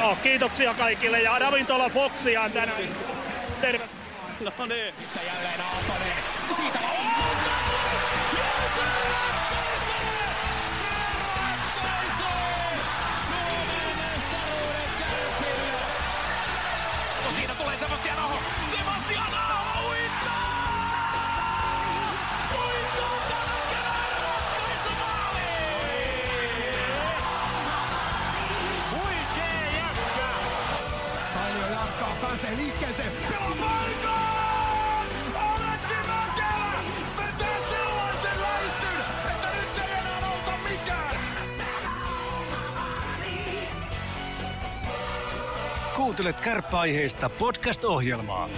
No, kiitoksia kaikille ja ravintola Foxia on tänään. Terve. No niin. Sitten jälleen Aaltonen. Siitä on liikkeeseen. Pelaa paikkaan! Aleksi Mäkelä vetää sellaisen läissyn, että nyt ei enää auta mikään. Kuuntelet kärppäaiheista podcast-ohjelmaa.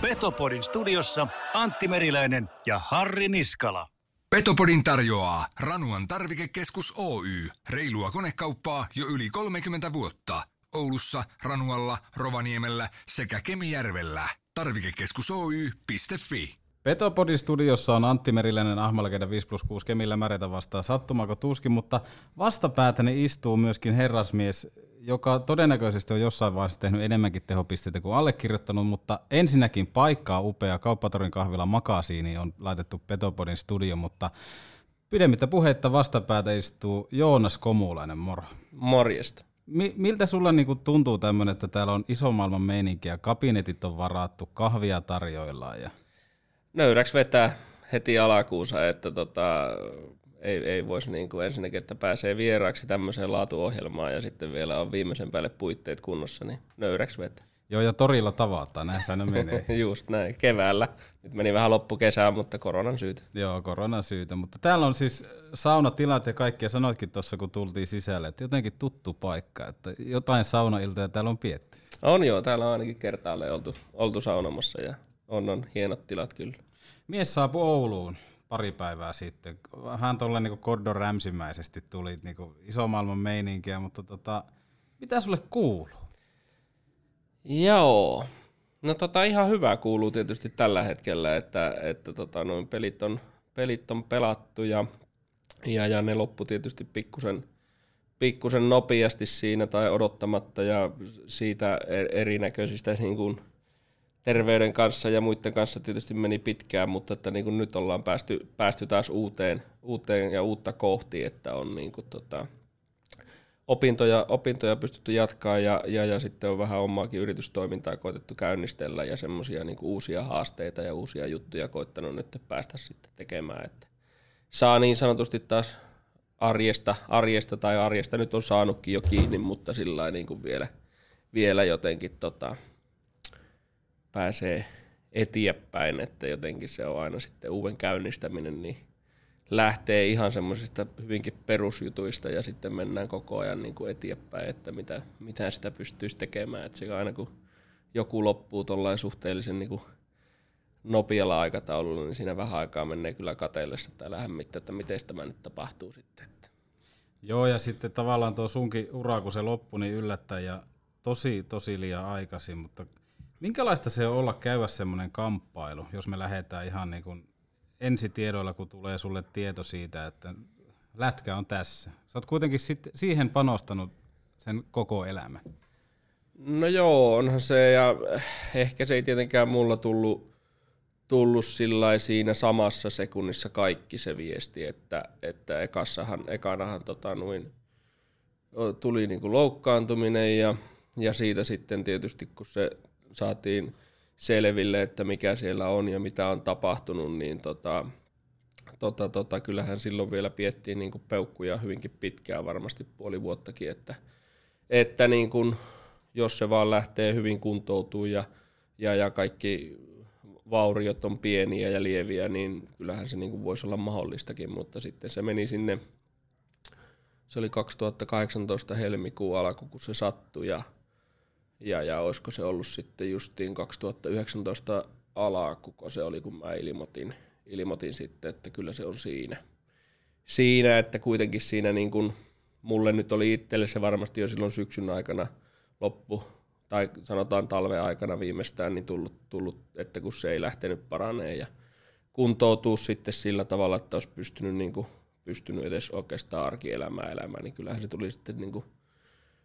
Petopodin studiossa Antti Meriläinen ja Harri Niskala. Petopodin tarjoaa Ranuan tarvikekeskus Oy. Reilua konekauppaa jo yli 30 vuotta. Oulussa, Ranualla, Rovaniemellä sekä Kemijärvellä. Tarvikekeskus Oy.fi. Petopodin studiossa on Antti Meriläinen Ahmallegenda 5 plus 6 Kemillä Märetä vastaan sattumako tuskin, mutta vastapäätäni istuu myöskin herrasmies, joka todennäköisesti on jossain vaiheessa tehnyt enemmänkin tehopisteitä kuin allekirjoittanut, mutta ensinnäkin paikkaa upea Kauppatorin kahvila Makasiini on laitettu Petopodin studio, mutta pidemmittä puheitta vastapäätä istuu Joonas Komulainen, moro. Morjesta. Mi- miltä sulla niinku tuntuu tämmöinen, että täällä on iso maailman meininki ja kabinetit on varattu, kahvia tarjoillaan ja Nöyräksi vetää heti alakuussa, että tota, ei, ei voisi niin kuin ensinnäkin, että pääsee vieraaksi tämmöiseen laatuohjelmaan ja sitten vielä on viimeisen päälle puitteet kunnossa, niin nöyräksi vetää. Joo, ja torilla tavataan, näin se menee. Just näin, keväällä. Nyt meni vähän loppukesää, mutta koronan syytä. Joo, koronan syytä, mutta täällä on siis saunatilat ja kaikkea, sanoitkin tuossa kun tultiin sisälle, että jotenkin tuttu paikka, että jotain saunailtoja täällä on pietty. On joo, täällä on ainakin kertaalleen oltu, oltu saunomassa ja on, on hienot tilat kyllä. Mies saapui Ouluun pari päivää sitten. Vähän tuolla niin Gordon Ramsimäisesti tuli niin iso maailman meininkiä, mutta tota, mitä sulle kuuluu? Joo. No tota ihan hyvä kuuluu tietysti tällä hetkellä, että, että tota, noin pelit on, pelit on pelattu ja, ja, ja ne loppu tietysti pikkusen, pikkusen nopeasti siinä tai odottamatta ja siitä er- erinäköisistä niin kuin terveyden kanssa ja muiden kanssa tietysti meni pitkään, mutta että niin kuin nyt ollaan päästy, päästy taas uuteen, uuteen ja uutta kohti, että on niin kuin tota, opintoja, opintoja pystytty jatkaa ja, ja, ja sitten on vähän omaakin yritystoimintaa koitettu käynnistellä ja semmoisia niin uusia haasteita ja uusia juttuja koittanut nyt päästä sitten tekemään, että saa niin sanotusti taas arjesta, arjesta tai arjesta nyt on saanutkin jo kiinni, mutta sillä niin kuin vielä, vielä jotenkin tota, pääsee eteenpäin, että jotenkin se on aina sitten uuden käynnistäminen, niin lähtee ihan semmoisista hyvinkin perusjutuista ja sitten mennään koko ajan niin kuin eteenpäin, että mitä, mitä sitä pystyisi tekemään. Että se aina kun joku loppuu tuollain suhteellisen niin kuin nopealla aikataululla, niin siinä vähän aikaa menee kyllä kateellessa tai lämmittä, että miten tämä nyt tapahtuu sitten. Että. Joo, ja sitten tavallaan tuo sunkin ura, kun se loppui, niin yllättäen ja tosi, tosi liian aikaisin, mutta minkälaista se on olla käydä semmoinen kamppailu, jos me lähdetään ihan niin kuin ensitiedoilla, kun tulee sulle tieto siitä, että lätkä on tässä. Sä oot kuitenkin sit siihen panostanut sen koko elämän. No joo, onhan se, ja ehkä se ei tietenkään mulla tullut, tullut sillä siinä samassa sekunnissa kaikki se viesti, että, että ekassahan, ekanahan tota noin, tuli niinku loukkaantuminen ja, ja siitä sitten tietysti kun se saatiin selville, että mikä siellä on ja mitä on tapahtunut, niin tota, tota, tota, kyllähän silloin vielä piettiin niin kuin peukkuja hyvinkin pitkään, varmasti puoli vuottakin, että, että niin kuin, jos se vaan lähtee hyvin kuntoutuu ja, ja, ja kaikki vauriot on pieniä ja lieviä, niin kyllähän se niin kuin voisi olla mahdollistakin, mutta sitten se meni sinne, se oli 2018 helmikuun alku, kun se sattui ja ja, ja olisiko se ollut sitten justiin 2019 alaku, kun se oli, kun mä ilmoitin, ilmoitin sitten, että kyllä se on siinä. Siinä, että kuitenkin siinä niin kuin, mulle nyt oli itselle se varmasti jo silloin syksyn aikana loppu, tai sanotaan talven aikana viimeistään, niin tullut, tullut että kun se ei lähtenyt paranee ja kuntoutuu sitten sillä tavalla, että olisi pystynyt niin kuin pystynyt edes oikeastaan arkielämää elämään, niin kyllähän se tuli sitten niin kuin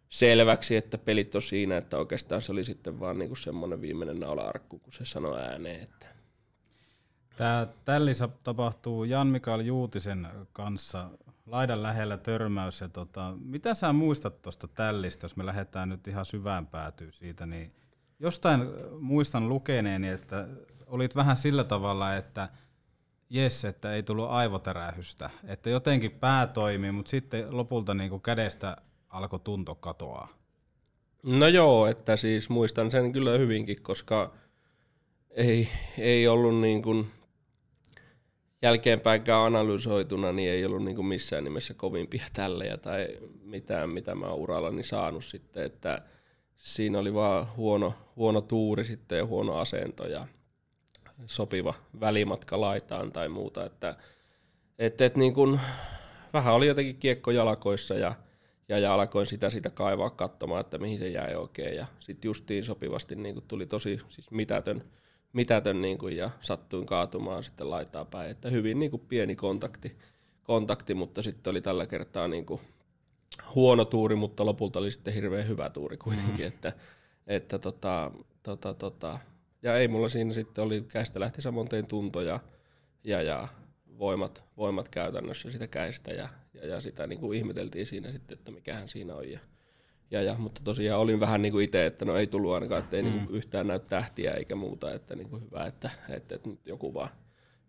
selväksi, että pelit on siinä, että oikeastaan se oli sitten vaan niin kuin semmoinen viimeinen naula-arkku, kun se sanoi ääneen, että Tämä tällissä tapahtuu Jan Mikael Juutisen kanssa laidan lähellä törmäys. Ja tota, mitä sä muistat tuosta tällistä, jos me lähdetään nyt ihan syvään päätyyn siitä, niin jostain muistan lukeneeni, että olit vähän sillä tavalla, että jes, että ei tullut aivotärähystä, että jotenkin pää toimii, mutta sitten lopulta niin kuin kädestä alkoi tunto katoaa. No joo, että siis muistan sen kyllä hyvinkin, koska ei, ei ollut niin kuin jälkeenpäinkään analysoituna, niin ei ollut niin kuin missään nimessä kovimpia tällejä tai mitään, mitä mä oon urallani saanut sitten, että siinä oli vaan huono, huono tuuri sitten ja huono asento ja sopiva välimatka laitaan tai muuta, että et, et niin kuin, vähän oli jotenkin kiekko jalakoissa ja, ja, ja alkoin sitä, sitä kaivaa katsomaan, että mihin se jäi oikein. Ja sitten justiin sopivasti niin kuin tuli tosi siis mitätön, mitätön niin kuin, ja sattuin kaatumaan sitten laitaa päin, että hyvin niin kuin pieni kontakti, kontakti, mutta sitten oli tällä kertaa niin kuin huono tuuri, mutta lopulta oli sitten hirveän hyvä tuuri kuitenkin, mm. että, että tota, tota, tota, ja ei mulla siinä sitten oli, käistä lähti samoin tein tuntoja ja, ja voimat, voimat käytännössä sitä käistä ja, ja, ja sitä niin kuin ihmeteltiin siinä sitten, että mikähän siinä on ja, ja, ja, mutta tosiaan olin vähän niin kuin itse, että no ei tullut ainakaan, että ei mm. niin kuin yhtään näy tähtiä eikä muuta, että niin kuin hyvä, että, että, että nyt joku vaan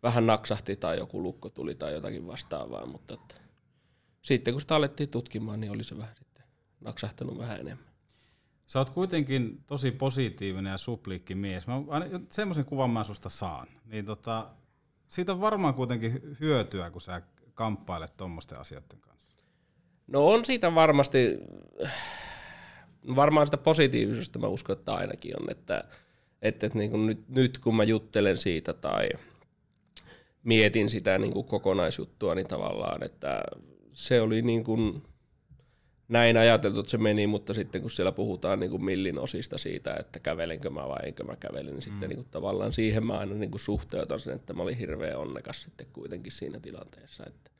vähän naksahti tai joku lukko tuli tai jotakin vastaavaa, mutta että sitten kun sitä alettiin tutkimaan, niin oli se vähän sitten naksahtanut vähän enemmän. Sä oot kuitenkin tosi positiivinen ja supliikki mies. Mä semmoisen kuvan mä susta saan. Niin tota, siitä on varmaan kuitenkin hyötyä, kun sä kamppailet tuommoisten asioiden kanssa. No on siitä varmasti, varmaan sitä positiivisuutta mä uskon, että ainakin on, että, että, että niin kuin nyt, nyt kun mä juttelen siitä tai mietin sitä niin kuin kokonaisjuttua, niin tavallaan, että se oli niin kuin näin ajateltu, että se meni, mutta sitten kun siellä puhutaan niin kuin millin osista siitä, että kävelenkö mä vai enkö mä kävele, niin sitten mm. niin kuin tavallaan siihen mä aina niin kuin suhteutan sen, että mä olin hirveän onnekas sitten kuitenkin siinä tilanteessa, että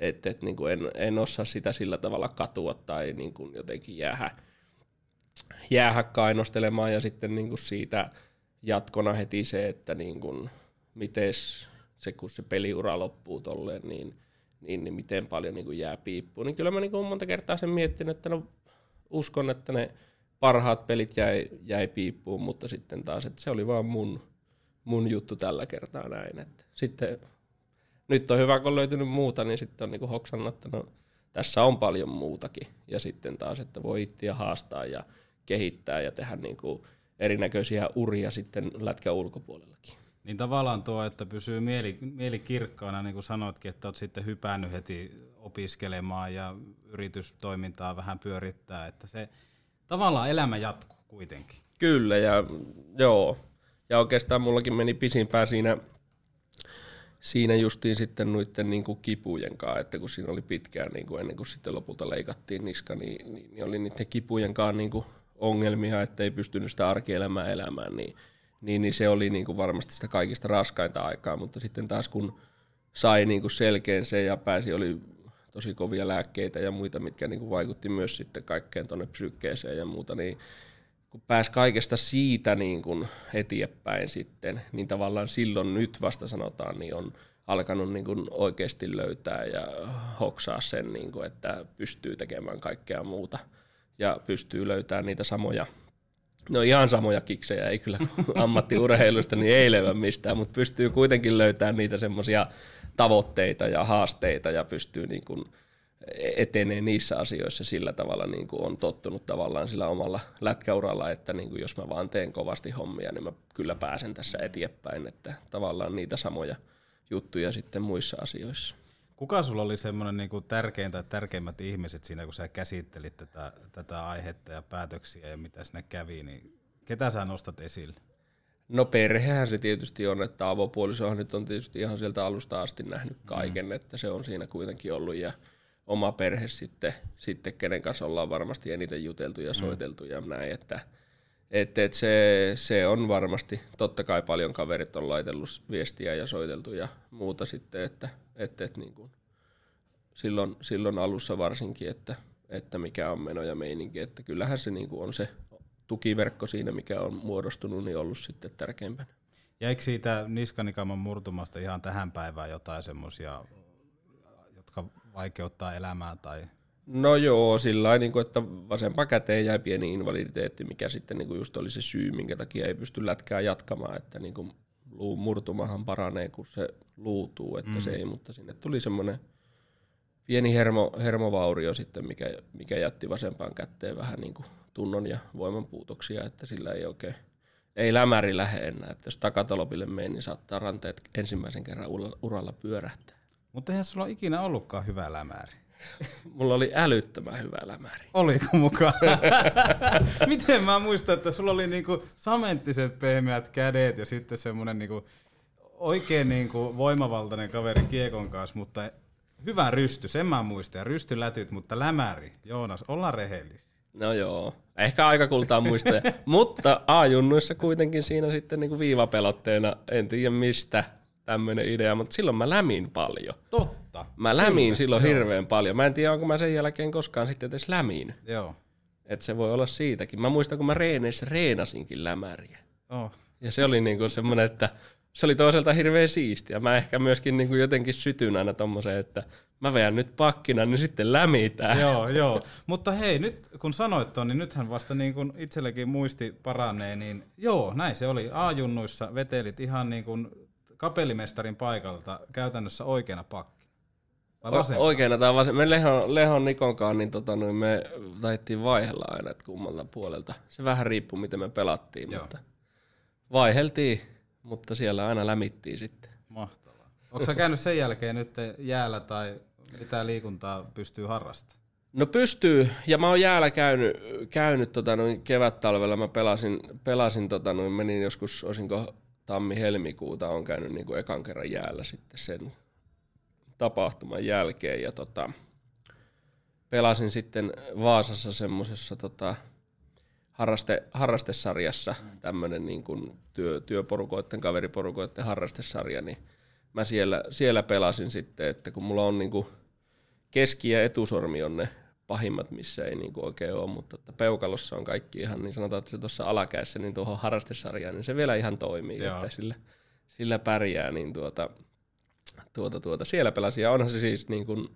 et, et, niin kuin en, en osaa sitä sillä tavalla katua tai niin kuin jotenkin jäähä, jäähä kainostelemaan ja sitten niin kuin siitä jatkona heti se, että niin kuin, mites se, kun se peliura loppuu tolleen, niin – niin, niin miten paljon niin kuin jää piippuun. Niin kyllä mä niin kuin monta kertaa sen miettinyt, että no uskon, että ne parhaat pelit jäi, jäi piippuun, mutta sitten taas, että se oli vaan mun, mun juttu tällä kertaa näin. Että sitten nyt on hyvä, kun on löytynyt muuta, niin sitten on niin hoksannut, että no, tässä on paljon muutakin. Ja sitten taas, että voi itseä haastaa ja kehittää ja tehdä niin kuin erinäköisiä uria sitten lätkä ulkopuolellakin. Niin tavallaan tuo, että pysyy mieli, mieli kirkkaana, niin kuin sanoitkin, että olet sitten hypännyt heti opiskelemaan ja yritystoimintaa vähän pyörittää, että se tavallaan elämä jatkuu kuitenkin. Kyllä, ja joo. Ja oikeastaan mullakin meni pisimpään siinä, siinä justiin sitten noiden niin kuin kipujen kanssa, että kun siinä oli pitkään niin kuin ennen kuin sitten lopulta leikattiin niska, niin, niin, niin oli niiden kipujen kanssa niin kuin ongelmia, että ei pystynyt sitä arkielämää elämään, niin niin, niin se oli niin kuin varmasti sitä kaikista raskainta aikaa, mutta sitten taas kun sai niin kuin selkeän se ja pääsi, oli tosi kovia lääkkeitä ja muita, mitkä niin kuin vaikutti myös sitten kaikkeen tuonne psyykkeeseen ja muuta, niin kun pääsi kaikesta siitä niin kuin eteenpäin sitten, niin tavallaan silloin nyt vasta sanotaan, niin on alkanut niin kuin oikeasti löytää ja hoksaa sen, niin kuin, että pystyy tekemään kaikkea muuta ja pystyy löytämään niitä samoja No ihan samoja kiksejä, ei kyllä ammattiurheilusta, niin ei löyä mistään, mutta pystyy kuitenkin löytämään niitä semmoisia tavoitteita ja haasteita ja pystyy niin kuin etenee niissä asioissa sillä tavalla, niin kuin on tottunut tavallaan sillä omalla lätkäuralla, että niin kuin jos mä vaan teen kovasti hommia, niin mä kyllä pääsen tässä eteenpäin, että tavallaan niitä samoja juttuja sitten muissa asioissa. Kuka sulla oli semmoinen niin kuin tärkein tai tärkeimmät ihmiset siinä, kun sä käsittelit tätä, tätä aihetta ja päätöksiä ja mitä sinne kävi, niin ketä sä nostat esille? No perhehän se tietysti on, että avopuolisohan nyt on tietysti ihan sieltä alusta asti nähnyt kaiken, mm. että se on siinä kuitenkin ollut ja oma perhe sitten, sitten kenen kanssa ollaan varmasti eniten juteltu ja mm. soiteltu mm. ja näin, että et, et se, se, on varmasti, totta kai paljon kaverit on laitellut viestiä ja soiteltu ja muuta sitten, että et, et niin kuin silloin, silloin alussa varsinkin, että, että mikä on meno ja meininki. Että kyllähän se niin kuin on se tukiverkko siinä, mikä on muodostunut, niin ollut sitten tärkeimpänä. Jäikö siitä niskanikaman murtumasta ihan tähän päivään jotain semmoisia, jotka vaikeuttaa elämää tai No joo, sillä lailla, niin että vasempaan käteen jäi pieni invaliditeetti, mikä sitten niin kuin just oli se syy, minkä takia ei pysty lätkää jatkamaan, että niin kuin luun murtumahan paranee, kun se luutuu, että mm. se ei, mutta sinne tuli semmoinen pieni hermo, hermovaurio sitten, mikä, mikä jätti vasempaan kätteen vähän niin kuin tunnon ja voiman puutoksia, että sillä ei oikein, ei lämäri lähde enää, että jos takatalopille menee, niin saattaa ranteet ensimmäisen kerran uralla pyörähtää. Mutta eihän sulla ikinä ollutkaan hyvä lämäri. Mulla oli älyttömän hyvä lämäri. Oliko mukaan? Miten mä muistan, että sulla oli niinku samenttiset pehmeät kädet ja sitten semmoinen niinku oikein niinku voimavaltainen kaveri kiekon kanssa, mutta hyvä rysty, sen mä muistan. Ja rystylätyt, mutta lämäri. Joonas, ollaan rehellisiä. No joo, ehkä aika kultaa muistoja. mutta A-junnuissa kuitenkin siinä sitten niinku viivapelotteena, en tiedä mistä, tämmöinen idea, mutta silloin mä lämin paljon. Totta. Mä lämin Kyllä. silloin Joo. hirveän paljon. Mä en tiedä, onko mä sen jälkeen koskaan sitten edes lämin. Joo. Et se voi olla siitäkin. Mä muistan, kun mä reeneissä reenasinkin lämäriä. Oh. Ja se oli niinku semmoinen, että se oli toiselta hirveän siistiä. Mä ehkä myöskin niinku jotenkin sytyn aina tommoseen, että mä veän nyt pakkina, niin sitten lämitään. Joo, joo. Mutta hei, nyt kun sanoit ton, niin nythän vasta niin kun itsellekin muisti paranee, niin joo, näin se oli. A-junnuissa vetelit ihan niin kuin kapellimestarin paikalta käytännössä oikeana pakki. O- oikeana tai vasen. Me Lehon, Lehon Nikonkaan, niin tota, niin me taittiin vaihella aina, että kummalta puolelta. Se vähän riippuu, miten me pelattiin, Joo. mutta vaiheltiin, mutta siellä aina lämittiin sitten. Mahtavaa. Onko sä käynyt sen jälkeen nyt jäällä tai mitä liikuntaa pystyy harrastamaan? No pystyy, ja mä oon jäällä käynyt, käynyt tota, noin kevät-talvella, mä pelasin, pelasin tota, noin, menin joskus, olisinko tammi-helmikuuta on käynyt niin kuin ekan kerran jäällä sitten sen tapahtuman jälkeen ja tota, pelasin sitten Vaasassa semmoisessa tota, harraste, harrastesarjassa, tämmöinen niin kuin työ, työporukoiden, kaveriporukoiden harrastesarja, niin mä siellä, siellä pelasin sitten, että kun mulla on niin kuin keski- ja etusormi on ne pahimmat, missä ei niinku oikein ole, mutta että peukalossa on kaikki ihan, niin sanotaan, että se tuossa alakäessä, niin tuohon harrastesarjaan, niin se vielä ihan toimii, Joo. että sillä, sillä pärjää, niin tuota, tuota, tuota, siellä pelasi. Ja onhan se siis niin kuin,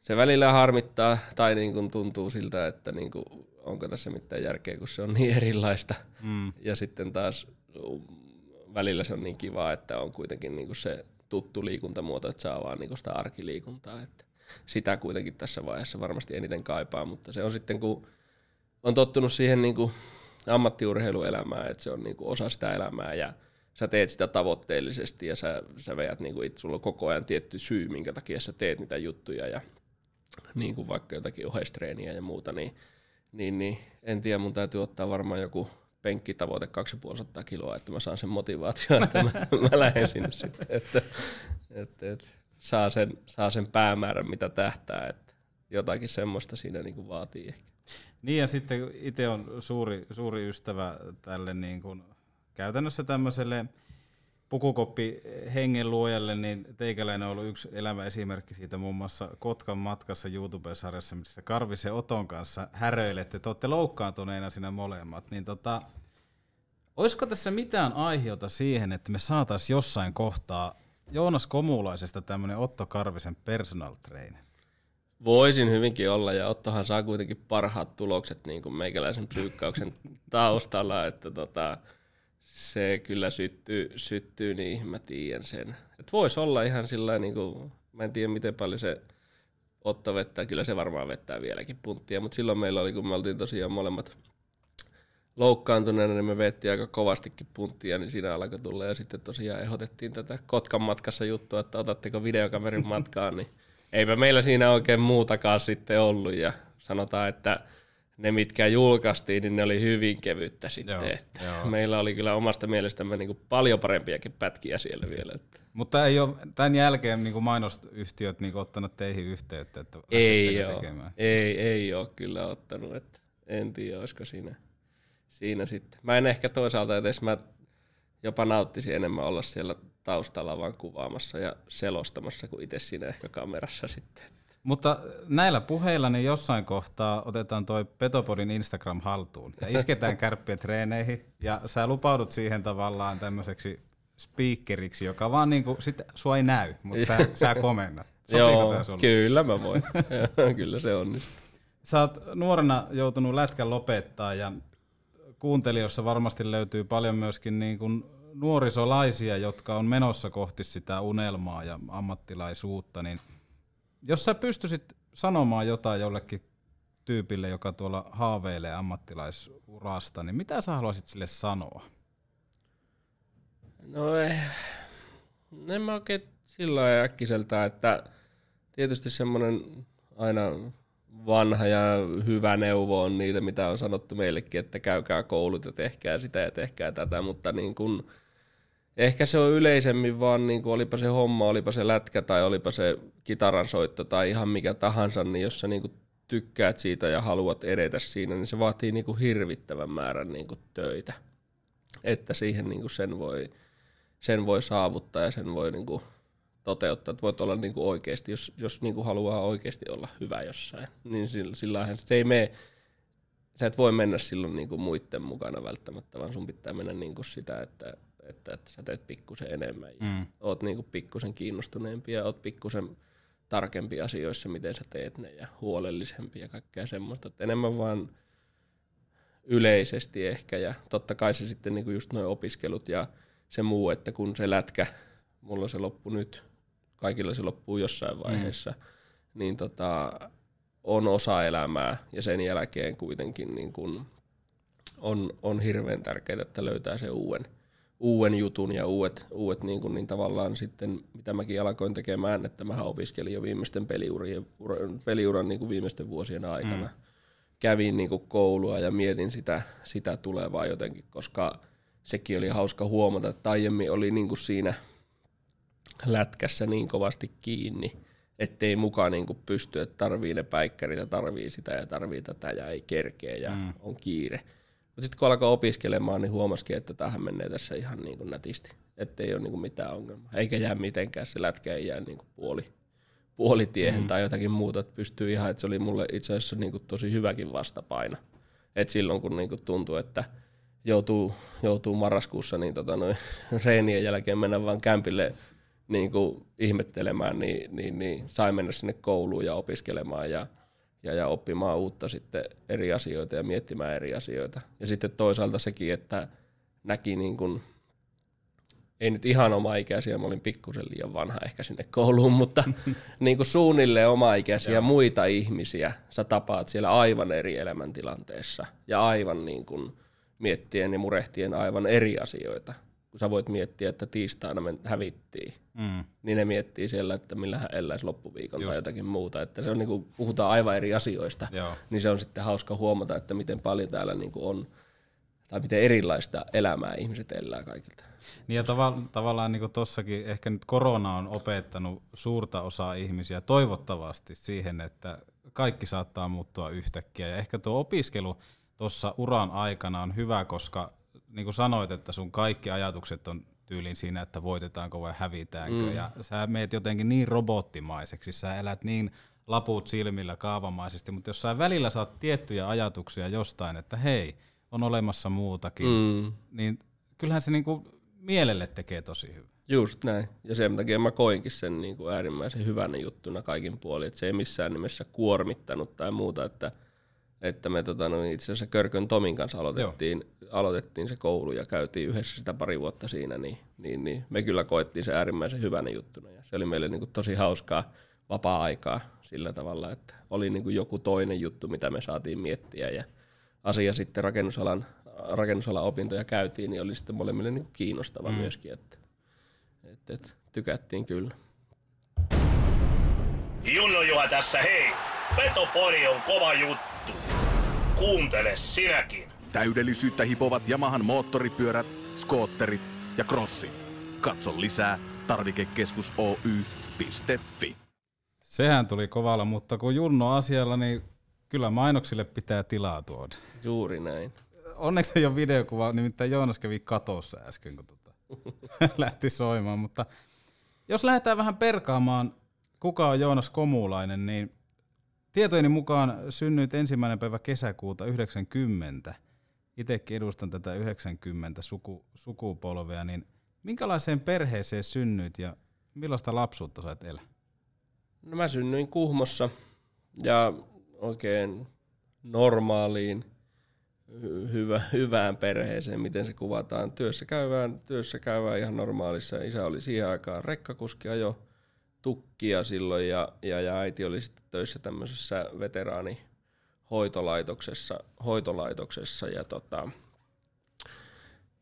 se välillä harmittaa tai niin kuin tuntuu siltä, että niin kuin, onko tässä mitään järkeä, kun se on niin erilaista. Mm. Ja sitten taas välillä se on niin kiva, että on kuitenkin niin kuin se tuttu liikuntamuoto, että saa vaan niin kuin sitä arkiliikuntaa. Että sitä kuitenkin tässä vaiheessa varmasti eniten kaipaa, mutta se on sitten kun on tottunut siihen niin kuin ammattiurheiluelämään, että se on niin kuin osa sitä elämää ja sä teet sitä tavoitteellisesti ja sä, sä veät, niin kuin, sulla on koko ajan tietty syy, minkä takia sä teet niitä juttuja ja niin kuin vaikka jotakin oheistreeniä ja muuta, niin, niin, niin en tiedä, mun täytyy ottaa varmaan joku penkkitavoite 250 kiloa, että mä saan sen motivaation, että mä, mä lähden sinne sitten. Että, että, että saa sen, saa sen päämäärän, mitä tähtää, että jotakin semmoista siinä niin kuin vaatii ehkä. Niin ja sitten itse on suuri, suuri ystävä tälle niin kuin käytännössä tämmöiselle pukukoppi hengen luojalle, niin teikäläinen on ollut yksi elävä esimerkki siitä muun muassa Kotkan matkassa YouTube-sarjassa, missä Karvisen Oton kanssa häröilette, te olette loukkaantuneena siinä molemmat, niin tota, olisiko tässä mitään aiheota siihen, että me saataisiin jossain kohtaa Joonas Komulaisesta tämmöinen Otto Karvisen personal trainer? Voisin hyvinkin olla, ja Ottohan saa kuitenkin parhaat tulokset niin kuin meikäläisen psyykkauksen taustalla, että tota, se kyllä syttyy, syttyy niin mä tiedän sen. Et voisi olla ihan sillä niin kuin, mä en tiedä miten paljon se Otto vettää, kyllä se varmaan vettää vieläkin punttia, mutta silloin meillä oli, kun me oltiin tosiaan molemmat loukkaantuneena, niin me vettiin aika kovastikin punttia, niin siinä alkoi tulla. Ja sitten tosiaan ehdotettiin tätä Kotkan matkassa juttua, että otatteko videokamerin matkaan, niin eipä meillä siinä oikein muutakaan sitten ollut. Ja sanotaan, että ne, mitkä julkaistiin, niin ne oli hyvin kevyttä sitten. Joo, että joo. Meillä oli kyllä omasta mielestämme niin paljon parempiakin pätkiä siellä vielä. Että. Mutta ei ole tämän jälkeen niin kuin mainosyhtiöt niin kuin ottanut teihin yhteyttä, että ei ole, tekemään? Ei, ei ole kyllä ottanut. Että en tiedä, olisiko siinä siinä sitten. Mä en ehkä toisaalta edes, mä jopa nauttisi enemmän olla siellä taustalla vaan kuvaamassa ja selostamassa kuin itse siinä ehkä kamerassa sitten. Mutta näillä puheilla niin jossain kohtaa otetaan toi Petopodin Instagram haltuun ja isketään kärppien treeneihin ja sä lupaudut siihen tavallaan tämmöiseksi speakeriksi, joka vaan niinku, sit sua ei näy, mutta sä, sä komennat. Sopiiko Joo, sulle? kyllä mä voin. kyllä se onnistuu. Sä oot nuorena joutunut lätkän lopettaa ja kuuntelijoissa varmasti löytyy paljon myöskin niin kuin nuorisolaisia, jotka on menossa kohti sitä unelmaa ja ammattilaisuutta, niin jos sä pystyisit sanomaan jotain jollekin tyypille, joka tuolla haaveilee ammattilaisurasta, niin mitä sä haluaisit sille sanoa? No ei, en mä oikein sillä äkkiseltä, että tietysti semmoinen aina vanha ja hyvä neuvo on niitä, mitä on sanottu meillekin, että käykää koulut ja tehkää sitä ja tehkää tätä, mutta niin kun, ehkä se on yleisemmin vaan, niin kun olipa se homma, olipa se lätkä tai olipa se kitaransoitto tai ihan mikä tahansa, niin jos sä niin kun tykkäät siitä ja haluat edetä siinä, niin se vaatii niin kun hirvittävän määrän niin kun töitä, että siihen niin kun sen voi sen voi saavuttaa ja sen voi niin kuin toteuttaa. Että voit olla niin kuin oikeasti, jos, jos niin kuin haluaa oikeasti olla hyvä jossain, niin sillä, sillähän se ei mene, sä et voi mennä silloin niin kuin muiden mukana välttämättä, vaan sun pitää mennä niin kuin sitä, että, että, että sä teet pikkusen enemmän ja Mm. oot niin kuin pikkusen kiinnostuneempi ja oot pikkusen tarkempi asioissa, miten sä teet ne ja huolellisempi ja kaikkea semmoista. Että enemmän vaan yleisesti ehkä ja totta kai se sitten niin kuin just noin opiskelut ja se muu, että kun se lätkä, mulla se loppu nyt, kaikilla se loppuu jossain vaiheessa, mm. niin tota, on osa elämää ja sen jälkeen kuitenkin niin kun on, on hirveän tärkeää, että löytää se uuden, uuden jutun ja uudet, uudet niin, kun, niin tavallaan sitten, mitä mäkin alkoin tekemään, että mä opiskelin jo viimeisten peliurien, ura- peliuran niin kuin viimeisten vuosien aikana. Mm. Kävin niin kuin koulua ja mietin sitä, sitä tulevaa jotenkin, koska sekin oli hauska huomata, että aiemmin oli niin kuin siinä lätkässä niin kovasti kiinni, ettei mukaan niin kuin pysty, että tarvii ne päikkärit ja tarvii sitä ja tarvii tätä ja ei kerkeä ja mm. on kiire. Mutta sitten kun alkoi opiskelemaan, niin huomasikin, että tähän menee tässä ihan niin kuin nätisti. Että ei ole niin kuin mitään ongelmaa. Eikä jää mitenkään, se lätkä ei jää niin kuin puoli, puolitiehen mm. tai jotakin muuta. Että pystyy ihan, että se oli mulle itse asiassa niin kuin tosi hyväkin vastapaino. Et silloin kun niin kuin tuntui, että joutuu, joutuu marraskuussa niin tota noin, reenien jälkeen mennä vaan kämpille niin kuin ihmettelemään, niin, niin, niin sai mennä sinne kouluun ja opiskelemaan ja, ja, ja oppimaan uutta sitten eri asioita ja miettimään eri asioita. Ja sitten toisaalta sekin, että näki niin kuin, ei nyt ihan oma ikäisiä, mä olin pikkusen liian vanha ehkä sinne kouluun, mutta niin kuin suunnilleen oma ikäisiä muita ihmisiä sä tapaat siellä aivan eri elämäntilanteessa ja aivan niin kuin miettien ja murehtien aivan eri asioita. Kun sä voit miettiä, että tiistaina me hävittiin, Mm. niin ne miettii siellä, että millä hän eläisi loppuviikon Just. tai jotakin muuta. Että se on niin kuin, puhutaan aivan eri asioista, Joo. niin se on sitten hauska huomata, että miten paljon täällä niin kuin on, tai miten erilaista elämää ihmiset elää kaikilta. Niin ja tava- tavallaan niin tossakin ehkä nyt korona on opettanut suurta osaa ihmisiä toivottavasti siihen, että kaikki saattaa muuttua yhtäkkiä. Ja ehkä tuo opiskelu tuossa uran aikana on hyvä, koska niin kuin sanoit, että sun kaikki ajatukset on tyylin siinä, että voitetaanko vai hävitäänkö. Mm. Ja sä meet jotenkin niin robottimaiseksi, sä elät niin laput silmillä kaavamaisesti, mutta jos sä välillä saat tiettyjä ajatuksia jostain, että hei, on olemassa muutakin, Mm. niin kyllähän se niinku mielelle tekee tosi hyvää. Just näin. Ja sen takia mä koinkin sen niin kuin äärimmäisen hyvänä juttuna kaikin puolin, että se ei missään nimessä kuormittanut tai muuta, että, että me tota, no, itse asiassa Körkön Tomin kanssa aloitettiin, aloitettiin se koulu ja käytiin yhdessä sitä pari vuotta siinä, niin, niin, niin me kyllä koettiin se äärimmäisen hyvänä juttuna ja se oli meille niin kuin tosi hauskaa vapaa-aikaa sillä tavalla, että oli niin kuin joku toinen juttu, mitä me saatiin miettiä ja asia sitten rakennusalan, rakennusalan opintoja käytiin, niin oli sitten molemmille niin kuin kiinnostava mm. myöskin, että et, et, tykättiin kyllä. Junno Juha tässä, hei! Petopori on kova juttu. Kuuntele sinäkin. Täydellisyyttä hipovat Yamahan moottoripyörät, skootterit ja crossit. Katso lisää tarvikekeskus Oy.fi. Sehän tuli kovalla, mutta kun Junno asialla, niin kyllä mainoksille pitää tilaa tuoda. Juuri näin. Onneksi ei ole videokuva, nimittäin Joonas kävi katossa äsken, kun tota, lähti soimaan. Mutta jos lähdetään vähän perkaamaan, kuka on Joonas Komulainen, niin tietojeni mukaan synnyit ensimmäinen päivä kesäkuuta 90. Itsekin edustan tätä 90 suku, sukupolvea, niin minkälaiseen perheeseen synnyit ja millaista lapsuutta sait elää? No mä synnyin Kuhmossa ja oikein normaaliin, hy- hyvä, hyvään perheeseen, miten se kuvataan. Työssä käyvään, työssä käyvään ihan normaalissa. Isä oli siihen aikaan rekkakuski jo tukkia silloin ja, ja, ja äiti oli sitten töissä tämmöisessä veteraani hoitolaitoksessa, hoitolaitoksessa ja tota,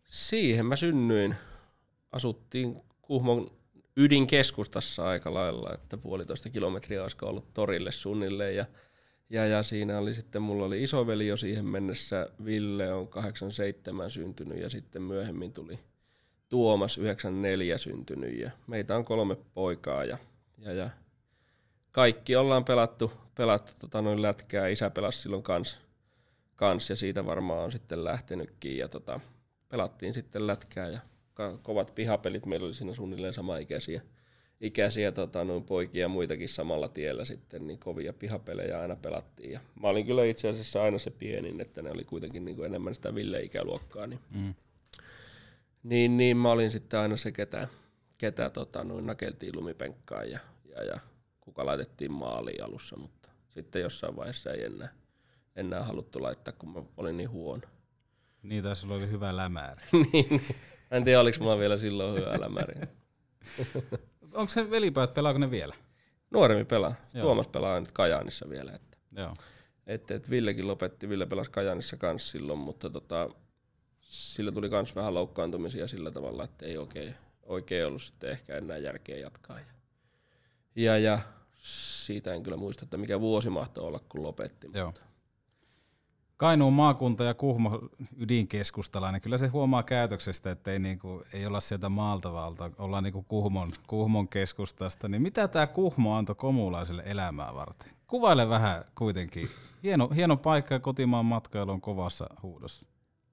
siihen mä synnyin. Asuttiin Kuhmon ydinkeskustassa aika lailla, että puolitoista kilometriä olisiko ollut torille suunnilleen ja ja, ja siinä oli sitten, mulla oli isoveli jo siihen mennessä, Ville on 87 syntynyt ja sitten myöhemmin tuli Tuomas 94 syntynyt ja meitä on kolme poikaa ja, ja, ja kaikki ollaan pelattu, pelattu tota noin lätkää, isä pelasi silloin kans, kans ja siitä varmaan on sitten lähtenytkin ja tota, pelattiin sitten lätkää ja kovat pihapelit, meillä oli siinä suunnilleen sama ikäisiä ikäisiä tota, noin poikia ja muitakin samalla tiellä sitten, niin kovia pihapelejä aina pelattiin. Ja mä olin kyllä itse asiassa aina se pienin, että ne oli kuitenkin niin kuin enemmän sitä Ville-ikäluokkaa. Niin, mm. niin, niin, mä olin sitten aina se, ketä, ketä tota, noin nakeltiin lumipenkkaan ja, ja, ja kuka laitettiin maaliin alussa, mutta sitten jossain vaiheessa ei enää, enää haluttu laittaa, kun mä olin niin huono. Niin, tai sulla oli hyvä lämäri. niin, en tiedä, oliko mulla vielä silloin hyvä lämäri. onko se velipäät, pelaako ne vielä? Nuoremmin pelaa. Joo. Tuomas pelaa nyt Kajaanissa vielä. Että. Joo. Et, et Villekin lopetti, Ville pelasi Kajaanissa kans silloin, mutta tota, sillä tuli kans vähän loukkaantumisia sillä tavalla, että ei oikein, oikein ollut sitten ehkä enää järkeä jatkaa. Ja, ja, ja siitä en kyllä muista, että mikä vuosi mahtoi olla, kun lopetti. Joo. Mutta Kainuun maakunta ja Kuhmo ydinkeskustalainen, kyllä se huomaa käytöksestä, että ei, niinku, ei olla sieltä maalta valta, ollaan niinku Kuhmon, Kuhmon keskustasta. Niin mitä tämä Kuhmo antoi komulaiselle elämää varten? Kuvaile vähän kuitenkin. Hieno, hieno paikka ja kotimaan matkailu on kovassa huudossa.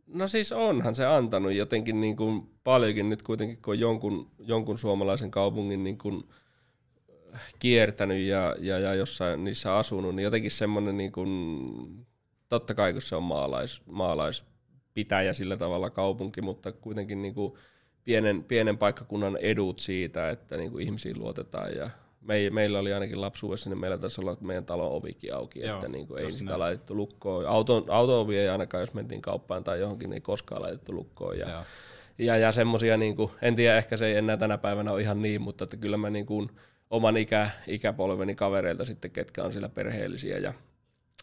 No siis onhan se antanut jotenkin niin kuin paljonkin nyt kuitenkin, kun on jonkun, jonkun suomalaisen kaupungin niin kuin kiertänyt ja, ja, ja jossain niissä asunut, niin jotenkin semmoinen niin kuin totta kai kun se on maalais, maalaispitäjä sillä tavalla kaupunki, mutta kuitenkin niin kuin pienen, pienen paikkakunnan edut siitä, että niin kuin ihmisiin luotetaan ja me, meillä oli ainakin lapsuudessa, niin meillä taisi olla meidän talon ovikin auki, Joo, että niin kuin ei sitä näin. laitettu lukkoon. Auto, auto-ovi ei ainakaan, jos mentiin kauppaan tai johonkin, niin ei koskaan laitettu lukkoon. Ja, ja, ja semmoisia, niin kuin, en tiedä, ehkä se ei enää tänä päivänä ole ihan niin, mutta että kyllä mä niin kuin, oman ikä, ikäpolveni kavereilta sitten, ketkä on siellä perheellisiä ja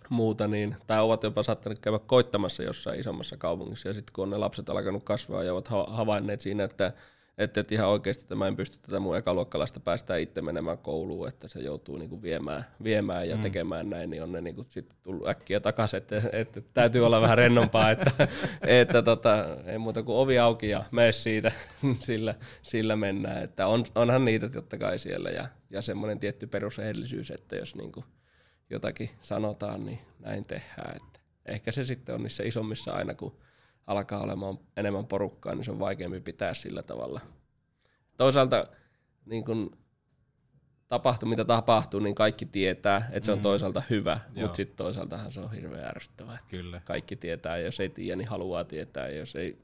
muuta, niin, tai ovat jopa saattaneet käydä koittamassa jossain isommassa kaupungissa, ja sitten kun on ne lapset alkanut kasvaa ja ovat havainneet siinä, että että, että ihan oikeasti että mä en pysty tätä mun ekaluokkalaista päästä itse menemään kouluun, että se joutuu niinku viemään, viemään ja mm. tekemään näin, niin on ne niinku sitten tullut äkkiä takaisin, että, että, täytyy olla vähän rennompaa, että, että tota, ei muuta kuin ovi auki ja mene siitä, sillä, sillä mennään, että on, onhan niitä totta kai siellä ja, ja semmoinen tietty perusrehellisyys, että jos niinku, jotakin sanotaan, niin näin tehdään. Että ehkä se sitten on niissä isommissa aina, kun alkaa olemaan enemmän porukkaa, niin se on vaikeampi pitää sillä tavalla. Toisaalta niin kun tapahtuu mitä tapahtuu, niin kaikki tietää, että se on mm. toisaalta hyvä, mutta sitten toisaaltahan se on hirveän ärsyttävää. Kyllä. Kaikki tietää, ja jos ei tiedä, niin haluaa tietää, ja jos ei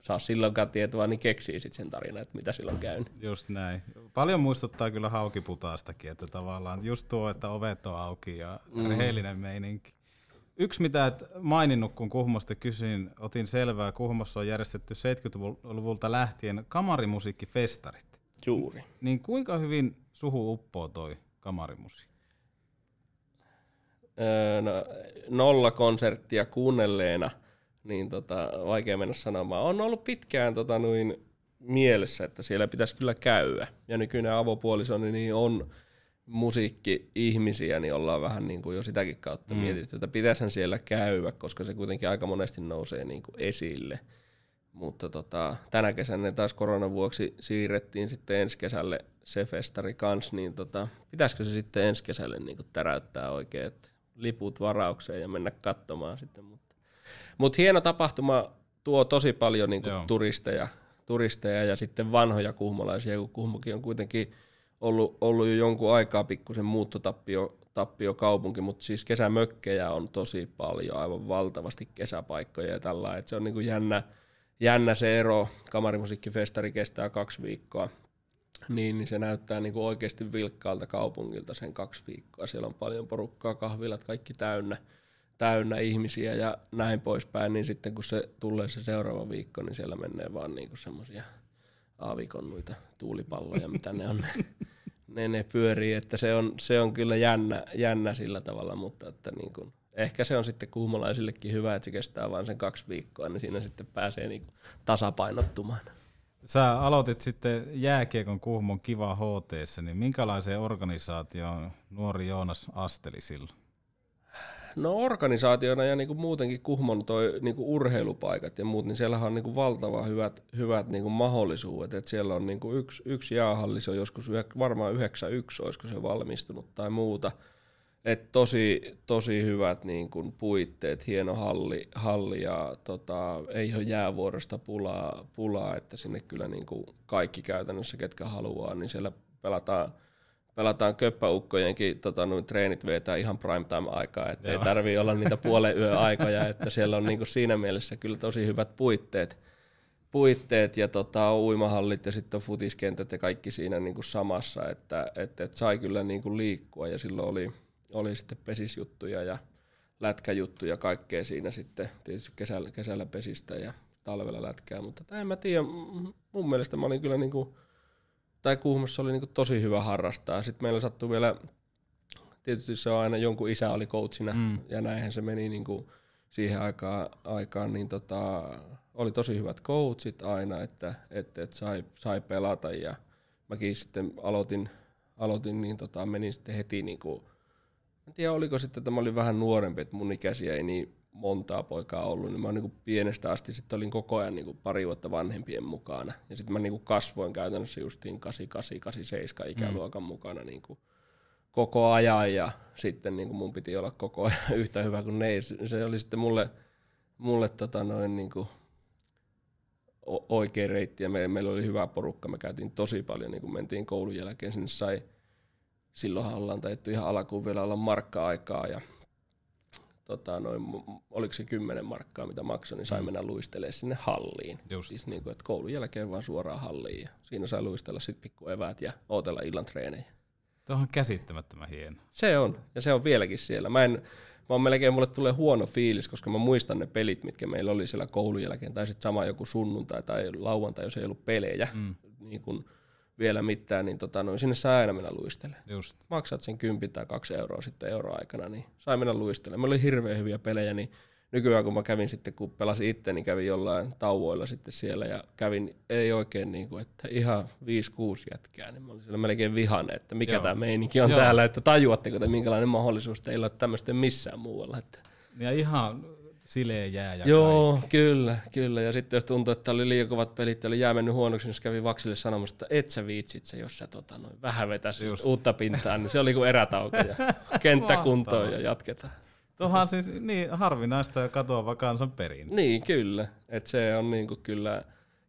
saa silloinkaan tietoa, niin keksii sitten sen tarinan, että mitä silloin käy. Just näin. Paljon muistuttaa kyllä haukiputaastakin, että tavallaan just tuo, että ovet on auki ja mm. rehellinen meininki. Yksi, mitä et maininnut, kun Kuhmosta kysyin, otin selvää. Kuhmossa on järjestetty 70-luvulta lähtien kamarimusiikkifestarit. Juuri. Niin kuinka hyvin suhu uppoo toi kamarimusiikki? Öö, no, nolla konserttia kuunnelleena – niin tota, vaikea mennä sanomaan. On ollut pitkään tota, noin mielessä, että siellä pitäisi kyllä käydä. Ja nykyinen avopuolisoni niin on musiikki-ihmisiä, niin ollaan vähän niin kuin jo sitäkin kautta mm. mietitty, että pitäisihän siellä käydä, koska se kuitenkin aika monesti nousee niin kuin esille. Mutta tota, tänä kesänä taas koronan vuoksi siirrettiin sitten ensi kesälle se festari kans, niin tota, pitäisikö se sitten ensi kesälle niin kuin täräyttää oikein, että liput varaukseen ja mennä katsomaan sitten. Mutta mutta hieno tapahtuma tuo tosi paljon niinku turisteja, turisteja ja sitten vanhoja kuhmolaisia, kun Kuhmokin on kuitenkin ollut, ollut jo jonkun aikaa pikkusen muuttotappio tappio kaupunki, mutta siis kesämökkejä on tosi paljon, aivan valtavasti kesäpaikkoja ja tällä, että se on niinku jännä, jännä se ero. Kamarimusiikkifestari kestää kaksi viikkoa, niin, niin se näyttää niinku oikeasti vilkkaalta kaupungilta sen kaksi viikkoa. Siellä on paljon porukkaa, kahvilat, kaikki täynnä, täynnä ihmisiä ja näin poispäin, niin sitten kun se tulee se seuraava viikko, niin siellä menee vaan niinku semmoisia aavikonnuita tuulipalloja, mitä ne on ne, ne pyörii, että se on, se on kyllä jännä, jännä sillä tavalla, mutta että niin kuin, ehkä se on sitten kuumalaisillekin hyvä, että se kestää vain sen kaksi viikkoa, niin siinä sitten pääsee niin kuin tasapainottumaan. Sä aloitit sitten jääkiekon Kuhmon kiva HT, niin minkälaiseen organisaatioon nuori Joonas asteli silloin? No organisaationa ja niinku muutenkin Kuhmon toi niinku urheilupaikat ja muut, niin siellähän on niinku valtavan hyvät, hyvät niinku mahdollisuudet. Et siellä on niinku yksi, yksi jäähalli, se on joskus varmaan 91, olisiko se valmistunut tai muuta. Et tosi, tosi hyvät niinku puitteet, hieno halli, halli ja tota, ei ole jäävuorosta pulaa, pulaa, että sinne kyllä niinku kaikki käytännössä, ketkä haluaa, niin siellä pelataan – pelataan köppäukkojenkin tota, noin treenit vetää ihan prime time aikaa, että ei tarvii olla niitä puolen yö aikoja, että siellä on niinku siinä mielessä kyllä tosi hyvät puitteet, puitteet ja tota, uimahallit ja sitten on futiskentät ja kaikki siinä niinku samassa, että et, et sai kyllä niinku liikkua ja silloin oli, oli sitten pesisjuttuja ja lätkäjuttuja kaikkea siinä sitten, tietysti kesällä, kesällä pesistä ja talvella lätkää, mutta en mä tiedä, mun mielestä mä olin kyllä niinku, tai Kuhmossa oli niinku tosi hyvä harrastaa. Sitten meillä sattui vielä, tietysti se on aina jonkun isä oli coachina, mm. ja näinhän se meni niinku siihen aikaan, aikaan niin tota, oli tosi hyvät coachit aina, että, että, että sai, sai pelata, ja mäkin sitten aloitin, aloitin niin tota, menin sitten heti niinku, en tiedä oliko sitten, että mä olin vähän nuorempi, että mun ikäisiä ei niin montaa poikaa ollut, niin mä niin pienestä asti sitten olin koko ajan niin pari vuotta vanhempien mukana. Ja sitten mä niin kasvoin käytännössä justiin 88, 87 ikäluokan mm. mukana niin koko ajan ja sitten niin mun piti olla koko ajan yhtä hyvä kuin ne. Se oli sitten mulle, mulle tota noin niin kuin oikea reitti ja me, meillä oli hyvä porukka. Me käytiin tosi paljon, niin kun mentiin koulun jälkeen, sinne sai, silloinhan ollaan taittu ihan alkuun vielä olla markka-aikaa ja tota, noin, oliko se kymmenen markkaa, mitä maksoi, niin sai mm. mennä luistelemaan sinne halliin. Just. Siis niin kuin, että koulun jälkeen vaan suoraan halliin. Ja siinä sai luistella sitten pikku eväät ja ootella illan treenejä. Tuo on käsittämättömän hieno. Se on, ja se on vieläkin siellä. Mä en, mä oon melkein, mulle tulee huono fiilis, koska mä muistan ne pelit, mitkä meillä oli siellä koulun jälkeen, tai sitten sama joku sunnuntai tai lauantai, jos ei ollut pelejä. Mm. Niin kun, vielä mitään, niin tota, noin, sinne saa aina mennä luistelemaan. Just. Maksat sen 10 tai 2 euroa sitten euroaikana, niin sai mennä luistelemaan. Meillä oli hirveän hyviä pelejä, niin nykyään kun mä kävin sitten, kun pelasin itse, niin kävin jollain tauoilla sitten siellä ja kävin, ei oikein niin kuin, että ihan 5-6 jätkää, niin mä olin siellä melkein vihane, että mikä tämä meininki on Joo. täällä, että tajuatteko te minkälainen mahdollisuus teillä on tämmöistä missään muualla. Että. Ja ihan sileä jää ja Joo, kaikki. kyllä, kyllä. Ja sitten jos tuntuu, että oli liian kovat pelit, oli jää mennyt huonoksi, niin kävi Vaksille sanomassa, että et sä viitsit se, jos sä tota, noin, vähän vetäisi uutta pintaa, niin se oli kuin erätauko ja kenttä kuntoon ja jatketaan. Tuohan siis niin harvinaista ja katoava kansan perin. Niin, kyllä. Et se on niinku kyllä,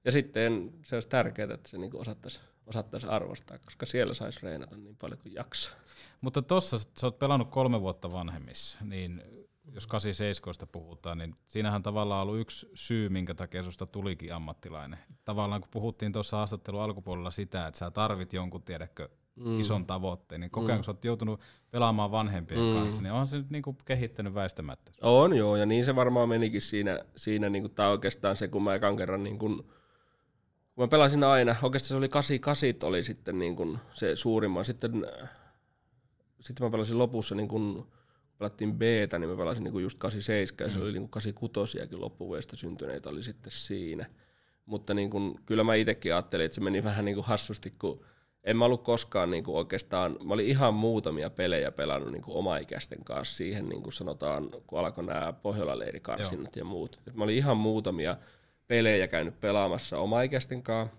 ja sitten se olisi tärkeää, että se niinku osattaisi osattaisi arvostaa, koska siellä saisi reenata niin paljon kuin jaksaa. Mutta tuossa sä oot pelannut kolme vuotta vanhemmissa, niin jos 87 puhutaan, niin siinähän tavallaan ollut yksi syy, minkä takia susta tulikin ammattilainen. Tavallaan kun puhuttiin tuossa haastattelun alkupuolella sitä, että sä tarvit jonkun, tiedätkö, mm. ison tavoitteen, niin kokeen, mm. kun sä oot joutunut pelaamaan vanhempien mm. kanssa, niin onhan se nyt niinku kehittänyt väistämättä. On joo, ja niin se varmaan menikin siinä, siinä niinku, tai oikeastaan se, kun mä ekan kerran niin kun, kun mä pelasin aina, oikeastaan se oli 88 oli sitten niin kun se suurimman, sitten, sitten mä pelasin lopussa niin kun, pelattiin b niin mä pelasin niinku just 87 ja se mm. oli niinku 86 loppuvuodesta syntyneitä oli sitten siinä. Mutta niinku, kyllä mä itsekin ajattelin, että se meni vähän niinku hassusti, kun en mä ollut koskaan niinku oikeastaan, mä olin ihan muutamia pelejä pelannut niinku omaikäisten kanssa siihen, niin kuin sanotaan, kun alkoi nämä Pohjola-leirikarsinnat ja muut. Et mä olin ihan muutamia pelejä käynyt pelaamassa omaikäisten kanssa.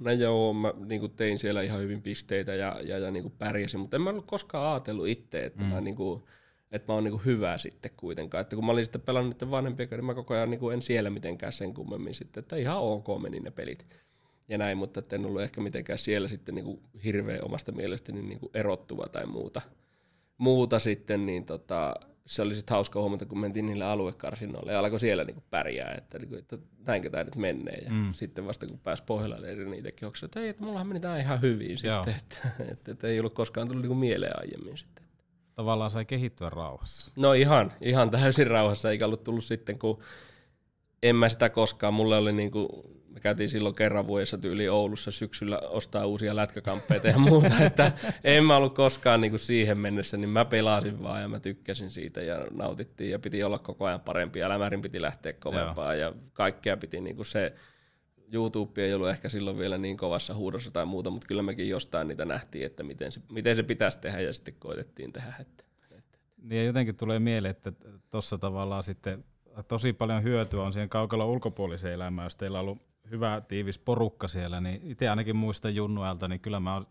No joo, mä niin tein siellä ihan hyvin pisteitä ja, ja, ja niin pärjäsin, mutta en mä ollut koskaan ajatellut itse, että mm. mä niin kuin, että mä oon niinku hyvä sitten kuitenkaan. Että kun mä olin sitten pelannut niiden vanhempien kanssa, niin mä koko ajan niinku en siellä mitenkään sen kummemmin sitten, että ihan ok meni ne pelit ja näin, mutta että en ollut ehkä mitenkään siellä sitten niinku hirveän omasta mielestäni niinku erottuva tai muuta, muuta sitten, niin tota, se oli sitten hauska huomata, kun mentiin niille aluekarsinoille ja alkoi siellä niinku pärjää, että, niinku, että näinkö tämä nyt menee. Ja mm. sitten vasta kun pääsi Pohjalalle, niin itsekin että ei, että mullahan meni tämä ihan hyvin Joo. sitten, että, että, että, ei ollut koskaan tullut niinku mieleen aiemmin sitten. Tavallaan sai kehittyä rauhassa. No ihan, ihan täysin rauhassa, eikä ollut tullut sitten, kun en mä sitä koskaan. Mulle oli niinku, me käytiin silloin kerran vuodessa tyyli Oulussa syksyllä ostaa uusia lätkäkamppeita ja muuta, että en mä ollut koskaan niinku siihen mennessä, niin mä pelasin vaan ja mä tykkäsin siitä ja nautittiin ja piti olla koko ajan parempi ja lämärin piti lähteä kovempaa ja kaikkea piti niinku se, YouTube ei ollut ehkä silloin vielä niin kovassa huudossa tai muuta, mutta kyllä mekin jostain niitä nähtiin, että miten se, miten se pitäisi tehdä ja sitten koitettiin tehdä. Että. Niin ja jotenkin tulee mieleen, että tuossa tavallaan sitten tosi paljon hyötyä on siihen kaukalla ulkopuoliseen elämään, jos teillä on ollut hyvä tiivis porukka siellä, niin itse ainakin muistan Junnuelta, niin kyllä mä oon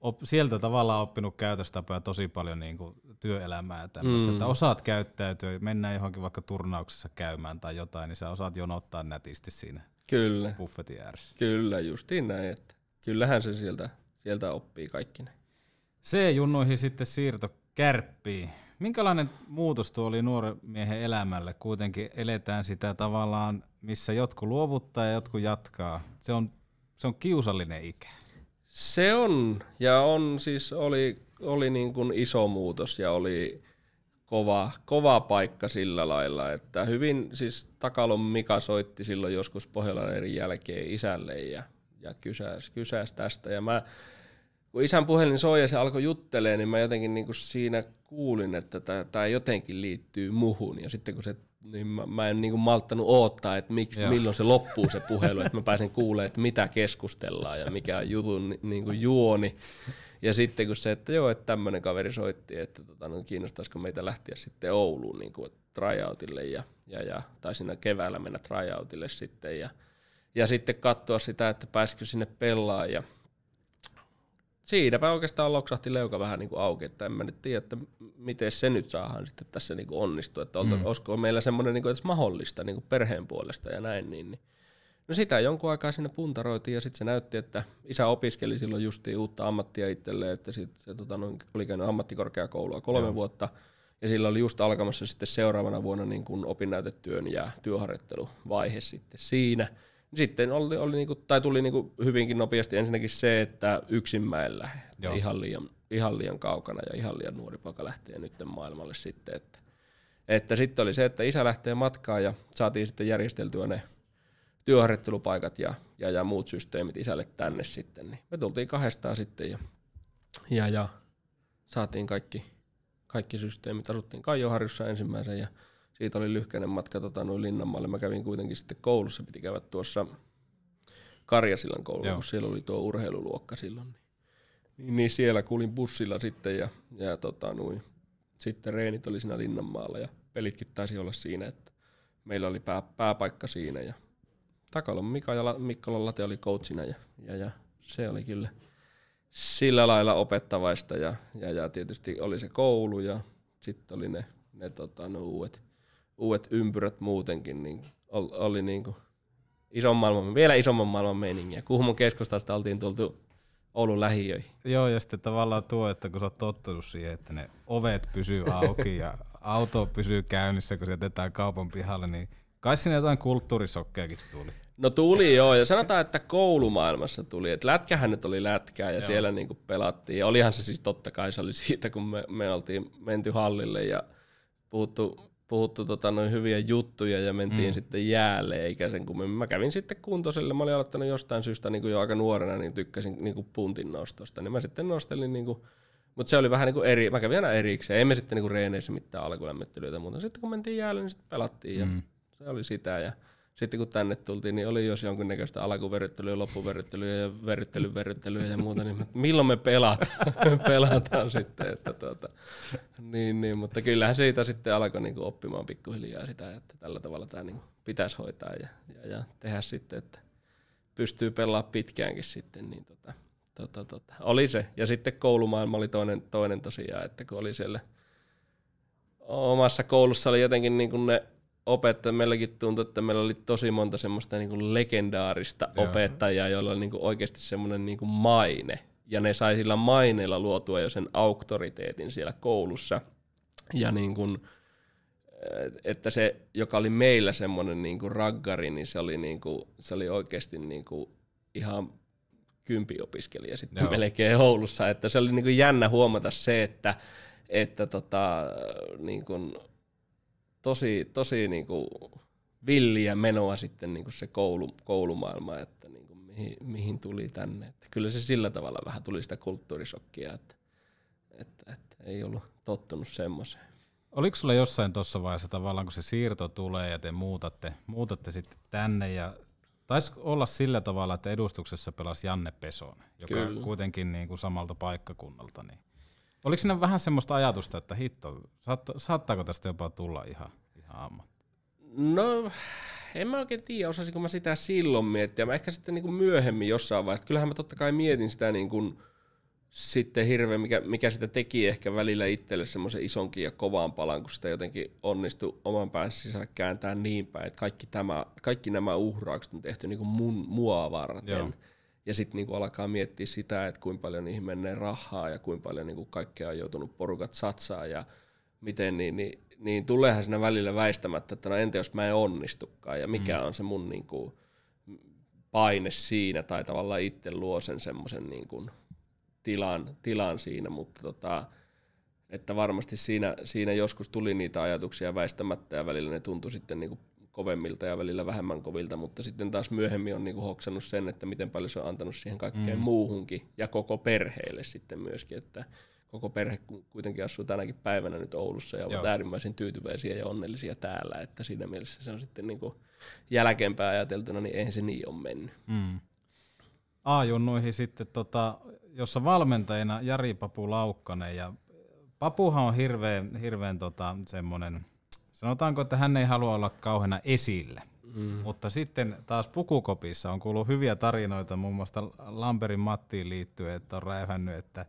op, sieltä tavallaan oppinut käytöstapoja tosi paljon niin kuin työelämää ja tämmöistä, mm. että osaat käyttäytyä, mennään johonkin vaikka turnauksessa käymään tai jotain, niin sä osaat jonottaa nätisti siinä Kyllä, buffetin ääressä. kyllä, justiin näin, että kyllähän se sieltä, sieltä oppii kaikki ne. C-junnuihin sitten siirto kärppiin. Minkälainen muutos tuo oli nuoren miehen elämälle? Kuitenkin eletään sitä tavallaan, missä jotkut luovuttaa ja jotkut jatkaa. Se on, se on kiusallinen ikä. Se on, ja on siis, oli, oli niin kuin iso muutos ja oli kova, kova paikka sillä lailla, että hyvin siis Takalon Mika soitti silloin joskus Pohjolan jälkeen isälle ja, ja kysäs, kysäs tästä ja mä kun isän puhelin soi ja se alkoi juttelee, niin mä jotenkin niin kuin siinä kuulin, että tämä jotenkin liittyy muhun. Ja sitten kun se, niin mä, mä en niin kuin malttanut odottaa, että miksi, Joo. milloin se loppuu se puhelu, että mä pääsen kuulemaan, että mitä keskustellaan ja mikä on jutun ni- niin kuin juoni. Ja sitten kun se, että joo, että tämmöinen kaveri soitti, että tota, no, kiinnostaisiko meitä lähteä sitten Ouluun niin kuin tryoutille ja, ja, ja, tai siinä keväällä mennä tryoutille sitten ja, ja sitten katsoa sitä, että pääsikö sinne pelaa ja siinäpä oikeastaan loksahti leuka vähän niin kuin auki, että en mä nyt tiedä, että miten se nyt saadaan sitten tässä niin kuin onnistua, että olta, mm. olisiko meillä semmoinen niin kuin edes mahdollista niin kuin perheen puolesta ja näin, niin, niin. No sitä jonkun aikaa sinne puntaroitiin ja sitten se näytti, että isä opiskeli silloin justiin uutta ammattia itselleen, että sit se tota, noin, oli käynyt ammattikorkeakoulua kolme Joo. vuotta ja sillä oli just alkamassa sitten seuraavana vuonna niin kuin opinnäytetyön ja työharjoitteluvaihe sitten siinä. Sitten oli, oli niinku, tai tuli niinku hyvinkin nopeasti ensinnäkin se, että yksin mä en lähde. Joo. Ihan liian, ihan liian kaukana ja ihan liian nuori poika lähtee nyt maailmalle sitten. Että, että sitten oli se, että isä lähtee matkaan ja saatiin sitten järjesteltyä ne työharjoittelupaikat ja, ja, ja muut systeemit isälle tänne sitten. Niin me tultiin kahdestaan sitten ja, ja, ja saatiin kaikki, kaikki systeemit. Asuttiin Kaijoharjussa ensimmäisen ja siitä oli lyhkäinen matka tota, noin Linnanmaalle. Mä kävin kuitenkin sitten koulussa, piti käydä tuossa Karjasillan koulussa, Joo. kun siellä oli tuo urheiluluokka silloin. Niin, niin siellä kuulin bussilla sitten ja, ja tota, noin, sitten reenit oli siinä Linnanmaalla ja pelitkin taisi olla siinä, että meillä oli pää, pääpaikka siinä ja Takalon Mika ja La- Mikkolan Late oli coachina ja, ja, ja se oli kyllä sillä lailla opettavaista ja, ja, ja tietysti oli se koulu ja sitten oli ne, ne tota, no uudet, uudet ympyrät muutenkin, niin oli, oli niinku ison maailman, vielä isomman maailman meiningiä. Kuhmon keskustasta oltiin tultu Oulun lähiöihin. Joo, ja sitten tavallaan tuo, että kun sä oot tottunut siihen, että ne ovet pysyy auki ja auto pysyy käynnissä, kun se jätetään kaupan pihalle, niin kai sinne jotain kulttuurisokkeakin tuli. No tuli joo, ja sanotaan, että koulumaailmassa tuli, että lätkähän nyt oli lätkää ja joo. siellä niinku pelattiin. Ja olihan se siis totta kai, se oli siitä, kun me, me oltiin menty hallille ja puhuttu, puhuttu tota noin hyviä juttuja ja mentiin mm. sitten jäälle, eikä sen kummemmin. Mä kävin sitten kuntoselle, mä olin aloittanut jostain syystä niin kuin jo aika nuorena, niin tykkäsin niin kuin puntin nostosta, niin mä sitten nostelin niin kuin, mutta se oli vähän niin kuin eri, mä kävin aina erikseen, ei me sitten niin kuin reeneissä mitään alkulämmittelyitä, mutta sitten kun mentiin jäälle, niin sitten pelattiin ja Mm. se oli sitä ja sitten kun tänne tultiin, niin oli jos jonkinnäköistä alkuverryttelyä, loppuverryttelyä ja verryttelyn verryttelyä ja muuta, niin milloin me pelataan, pelataan sitten. Että tuota, niin, niin, mutta kyllähän siitä sitten alkoi niinku oppimaan pikkuhiljaa sitä, että tällä tavalla tämä niinku pitäisi hoitaa ja, ja, ja, tehdä sitten, että pystyy pelaamaan pitkäänkin sitten. Niin tota, tota, tota, oli se. Ja sitten koulumaailma oli toinen, toinen tosiaan, että kun oli siellä omassa koulussa oli jotenkin niin kuin ne opettajat, meilläkin tuntui, että meillä oli tosi monta semmoista niin kuin legendaarista Joo. opettajaa, joilla oli niin kuin oikeasti semmoinen niin kuin maine. Ja ne sai sillä maineella luotua jo sen auktoriteetin siellä koulussa. Ja niin kuin, että se, joka oli meillä semmoinen niin kuin raggari, niin se oli, niin kuin, se oli oikeasti niin kuin ihan kympiopiskelija sitten Joo. Joo. melkein Oulussa. Että se oli niin kuin jännä huomata se, että, että tota, niin kuin, tosi, tosi niin kuin villiä menoa sitten niin kuin se koulu, koulumaailma, että niin kuin mihin, mihin, tuli tänne. Että kyllä se sillä tavalla vähän tuli sitä kulttuurisokkia, että, että, että ei ollut tottunut semmoiseen. Oliko sulla jossain tuossa vaiheessa tavallaan, kun se siirto tulee ja te muutatte, muutatte sitten tänne ja taisi olla sillä tavalla, että edustuksessa pelasi Janne Pesonen, joka Kyllä. kuitenkin niin kuin samalta paikkakunnalta. Niin. Oliko siinä vähän semmoista ajatusta, että hitto, saatta, saattaako tästä jopa tulla ihan, ihan ammatti? No, en mä oikein tiedä, osasinko mä sitä silloin miettiä. Mä ehkä sitten niin kuin myöhemmin jossain vaiheessa. Kyllähän mä totta kai mietin sitä niin kuin sitten hirveän, mikä, mikä sitä teki ehkä välillä itselle semmoisen isonkin ja kovaan palan, kun sitä jotenkin onnistui oman pään sisällä kääntää niin päin, että kaikki, tämä, kaikki nämä uhraukset on tehty niin kuin mun, mua varten. Joo. Ja sitten niinku alkaa miettiä sitä, että kuinka paljon niihin menee rahaa ja kuinka paljon niinku kaikkea on joutunut porukat satsaa ja miten, niin, niin, niin tuleehan siinä välillä väistämättä, että no entä jos mä en onnistukaan ja mikä mm. on se mun niinku paine siinä tai tavallaan itse luo sen semmoisen niinku tilan, tilan siinä, mutta tota, että varmasti siinä, siinä joskus tuli niitä ajatuksia väistämättä ja välillä ne tuntui sitten niinku kovemmilta ja välillä vähemmän kovilta, mutta sitten taas myöhemmin on niinku hoksannut sen, että miten paljon se on antanut siihen kaikkeen mm. muuhunkin ja koko perheelle sitten myöskin, että koko perhe ku- kuitenkin asuu tänäkin päivänä nyt Oulussa ja ovat Joo. äärimmäisen tyytyväisiä ja onnellisia täällä, että siinä mielessä se on sitten niinku jälkeenpäin ajateltuna, niin eihän se niin ole mennyt. Mm. A-junnuihin sitten, tota, jossa valmentajana Jari Papu Laukkanen ja Papuhan on hirveän, hirveän tota, semmoinen, sanotaanko, että hän ei halua olla kauheana esillä. Mm. Mutta sitten taas Pukukopissa on kuullut hyviä tarinoita muun muassa Lamperin Mattiin liittyen, että on räyhännyt, että,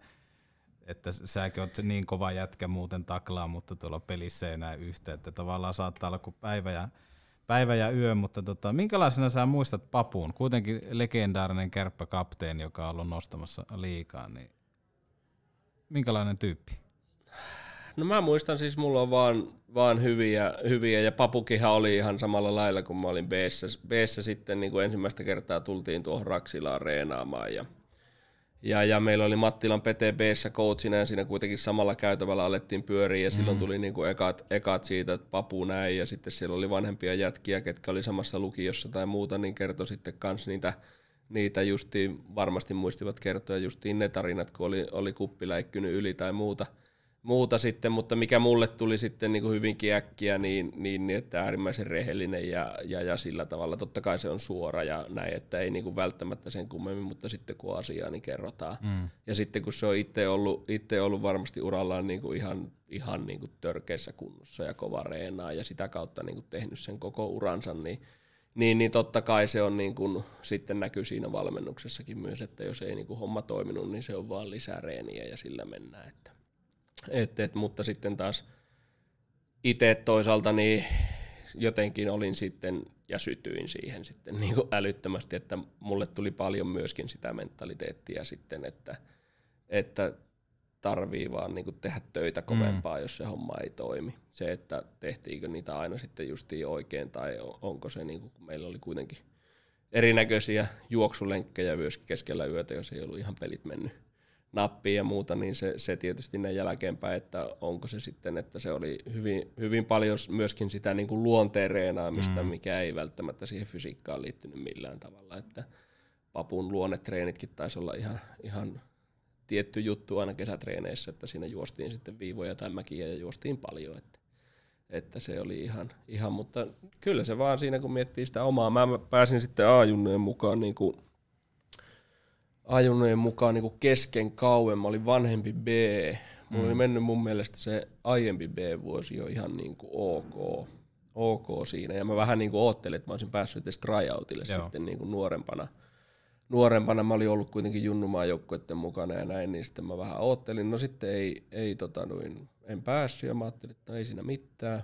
että säkin oot niin kova jätkä muuten taklaa, mutta tuolla pelissä ei näe yhtä, että tavallaan saattaa olla kuin päivä ja, päivä ja yö, mutta tota, minkälaisena sä muistat Papuun? Kuitenkin legendaarinen kärppäkapteeni, joka on ollut nostamassa liikaa, niin minkälainen tyyppi? No mä muistan siis, mulla on vaan, vaan hyviä, hyviä, ja Papukihan oli ihan samalla lailla, kun mä olin B-ssä, B-ssä sitten niin kuin ensimmäistä kertaa tultiin tuohon Raksilaan reenaamaan, ja, ja, ja meillä oli Mattilan Pete B-ssä coachina, ja siinä kuitenkin samalla käytävällä alettiin pyöriä, ja silloin tuli niin kuin ekat, ekat siitä, että Papu näin, ja sitten siellä oli vanhempia jätkiä, ketkä oli samassa lukiossa tai muuta, niin kertoi sitten kans niitä, niitä justiin, varmasti muistivat kertoa justiin ne tarinat, kun oli, oli kuppi läikkynyt yli tai muuta, muuta sitten, mutta mikä mulle tuli sitten niin kuin hyvinkin äkkiä, niin, niin, niin että äärimmäisen rehellinen ja, ja, ja sillä tavalla. Totta kai se on suora ja näin, että ei niin kuin välttämättä sen kummemmin, mutta sitten kun on asiaa, niin kerrotaan. Mm. Ja sitten kun se on itse ollut, itse ollut varmasti urallaan niin kuin ihan, ihan niin kuin törkeissä kunnossa ja kova reenaa ja sitä kautta niin kuin tehnyt sen koko uransa, niin niin, niin totta kai se on niin kuin, sitten näkyy siinä valmennuksessakin myös, että jos ei niin kuin homma toiminut, niin se on vaan lisää reeniä ja sillä mennään. Että, et, et, mutta sitten taas itse toisaalta niin jotenkin olin sitten ja sytyin siihen sitten niin kuin älyttömästi, että mulle tuli paljon myöskin sitä mentaliteettia sitten, että, että tarvii vaan niin kuin tehdä töitä kovempaa, mm. jos se homma ei toimi. Se, että tehtiinkö niitä aina sitten justiin oikein tai on- onko se, niin kuin, kun meillä oli kuitenkin erinäköisiä juoksulenkkejä myös keskellä yötä, jos ei ollut ihan pelit mennyt nappiin ja muuta, niin se, se tietysti näin jälkeenpäin, että onko se sitten, että se oli hyvin, hyvin paljon myöskin sitä niin kuin luonteen reenaamista, mm. mikä ei välttämättä siihen fysiikkaan liittynyt millään tavalla, että papun luonnetreenitkin taisi olla ihan, ihan tietty juttu aina kesätreeneissä, että siinä juostiin sitten viivoja tai mäkiä ja juostiin paljon, että, että se oli ihan, ihan, mutta kyllä se vaan siinä kun miettii sitä omaa, mä pääsin sitten A-junnojen mukaan niin kuin ajunnojen mukaan niin kuin kesken kauan. Mä olin vanhempi B. Mulla mm. oli mennyt mun mielestä se aiempi B-vuosi jo ihan niin kuin ok, ok siinä. Ja mä vähän niin kuin oottelin, että mä olisin päässyt edes tryoutille Joo. sitten niin kuin nuorempana, nuorempana mä olin ollut kuitenkin junnumaan joukkueiden mukana ja näin, niin sitten mä vähän oottelin. No sitten ei, ei tota noin, en päässyt ja mä ajattelin, että no ei siinä mitään.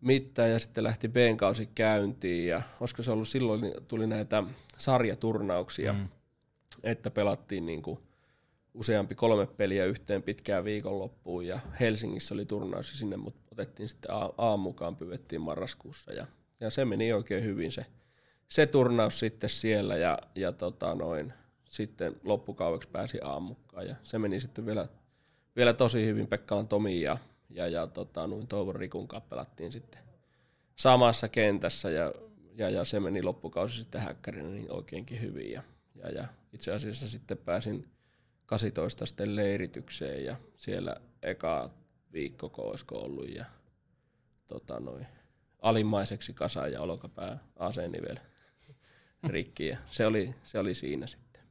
mitään ja sitten lähti B-kausi käyntiin ja olisiko se ollut silloin, niin tuli näitä sarjaturnauksia, mm. Että pelattiin niin kuin useampi kolme peliä yhteen pitkään viikonloppuun ja Helsingissä oli turnaus sinne mut otettiin sitten A, mukaan, pyydettiin marraskuussa ja, ja se meni oikein hyvin se, se turnaus sitten siellä ja, ja tota noin, sitten loppukaudeksi pääsi A mukaan ja se meni sitten vielä, vielä tosi hyvin Pekkalan Tomi ja, ja, ja tota, noin Toivon Rikun kanssa pelattiin sitten samassa kentässä ja, ja, ja se meni loppukausi sitten häkkärinä niin oikeinkin hyvin ja, ja, ja itse asiassa sitten pääsin 18 sitten leiritykseen ja siellä eka viikko olisiko ollut ja tota noin, alimmaiseksi kasa ja olkapää aseenivel rikki ja se oli, se oli siinä sitten.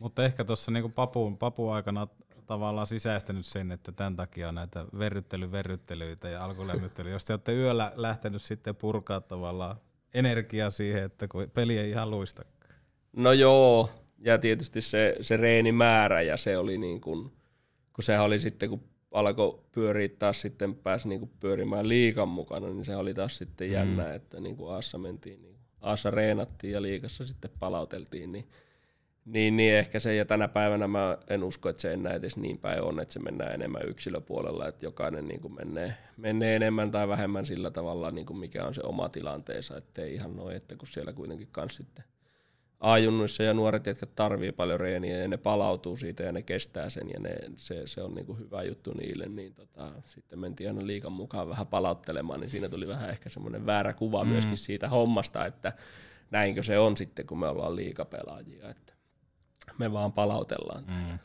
Mutta ehkä tuossa niinku papu, papu aikana tavallaan sisäistänyt sen, että tämän takia on näitä verryttelyverryttelyitä ja alkulämmittelyä. Jos te olette yöllä lähtenyt sitten purkaa tavallaan energiaa siihen, että kun peli ei ihan. No joo, ja tietysti se, se reenimäärä ja se oli niin kuin, kun sehän oli sitten, kun alkoi pyöriä taas sitten, pääsi niin kuin pyörimään liikan mukana, niin se oli taas sitten jännä, mm. että niin kuin Aassa mentiin, niin Aassa reenattiin ja liikassa sitten palauteltiin, niin, niin, niin ehkä se, ja tänä päivänä mä en usko, että se enää edes niin päin on, että se mennään enemmän yksilöpuolella, että jokainen niin kuin menee, menee enemmän tai vähemmän sillä tavalla, niin kuin mikä on se oma tilanteensa, ettei ihan noin, että kun siellä kuitenkin kans sitten ajunnuissa ja nuoret jotka tarvii paljon reeniä ja ne palautuu siitä ja ne kestää sen ja ne, se, se on niinku hyvä juttu niille, niin tota, sitten mentiin aina liikan mukaan vähän palauttelemaan, niin siinä tuli vähän ehkä semmoinen väärä kuva mm. myöskin siitä hommasta, että näinkö se on sitten, kun me ollaan liikapelaajia, että me vaan palautellaan. Mm.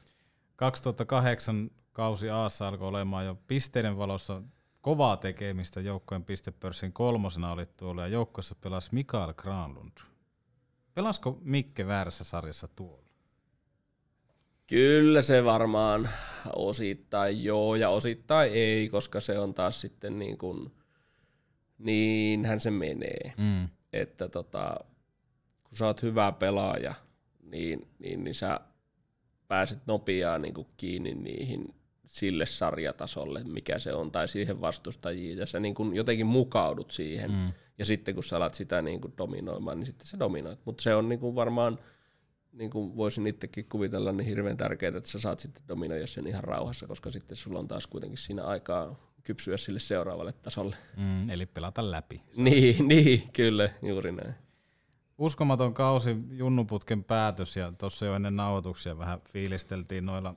2008 kausi Aassa alkoi olemaan jo pisteiden valossa kovaa tekemistä joukkojen pistepörssin kolmosena oli tuolla ja joukkoissa pelasi Mikael Granlund. Pelasko Mikke väärässä sarjassa tuolla? Kyllä se varmaan osittain joo ja osittain ei, koska se on taas sitten niin kuin, niinhän se menee. Mm. Että tota, kun sä oot hyvä pelaaja, niin, niin, niin sä pääset nopeaa niin kuin kiinni niihin sille sarjatasolle, mikä se on, tai siihen vastustajiin, ja sä niin kuin jotenkin mukaudut siihen. Mm ja sitten kun sä alat sitä niin kuin dominoimaan, niin sitten sä dominoit. Mutta se on niin kuin varmaan, niin kuin voisin itsekin kuvitella, niin hirveän tärkeää, että sä saat sitten dominoida sen ihan rauhassa, koska sitten sulla on taas kuitenkin siinä aikaa kypsyä sille seuraavalle tasolle. Mm, eli pelata läpi. Niin, niin, kyllä, juuri näin. Uskomaton kausi, Junnuputken päätös, ja tuossa jo ennen nauhoituksia vähän fiilisteltiin noilla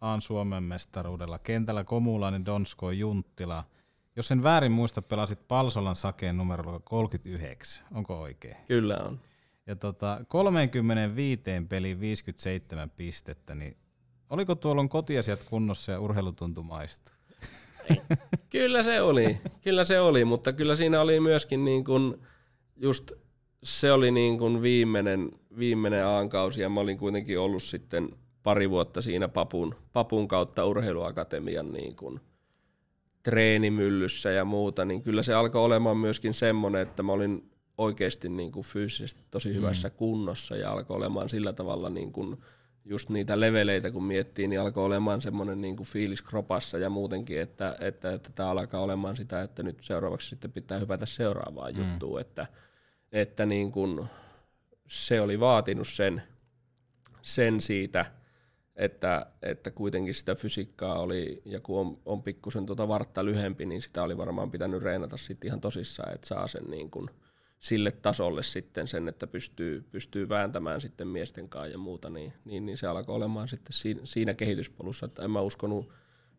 Aan Suomen mestaruudella. Kentällä Komulainen, Donsko, Junttila – jos en väärin muista, pelasit Palsolan sakeen numero 39. Onko oikein? Kyllä on. Ja tota, 35 peli 57 pistettä, niin oliko tuolla kotiasiat kunnossa ja urheilutuntumaistu? kyllä se oli, kyllä se oli, mutta kyllä siinä oli myöskin niin kuin just se oli niin kuin viimeinen, viimeinen aankausi ja mä olin kuitenkin ollut sitten pari vuotta siinä papun, papun kautta urheiluakatemian niin kuin treenimyllyssä ja muuta, niin kyllä se alkoi olemaan myöskin semmoinen, että mä olin oikeasti niin kuin fyysisesti tosi hyvässä mm. kunnossa ja alkoi olemaan sillä tavalla niin kuin just niitä leveleitä kun miettii, niin alkoi olemaan semmoinen niin kuin fiilis kropassa ja muutenkin, että, että, että tämä alkaa olemaan sitä, että nyt seuraavaksi sitten pitää hypätä seuraavaan mm. juttuun, että, että niin kuin se oli vaatinut sen, sen siitä – että, että kuitenkin sitä fysiikkaa oli, ja kun on, on pikkusen tuota vartta lyhempi, niin sitä oli varmaan pitänyt reenata sitten ihan tosissaan, että saa sen niin kuin sille tasolle sitten sen, että pystyy, pystyy vääntämään sitten miesten kanssa ja muuta, niin, niin, niin se alkoi olemaan sitten siinä, siinä kehityspolussa, että en mä uskonut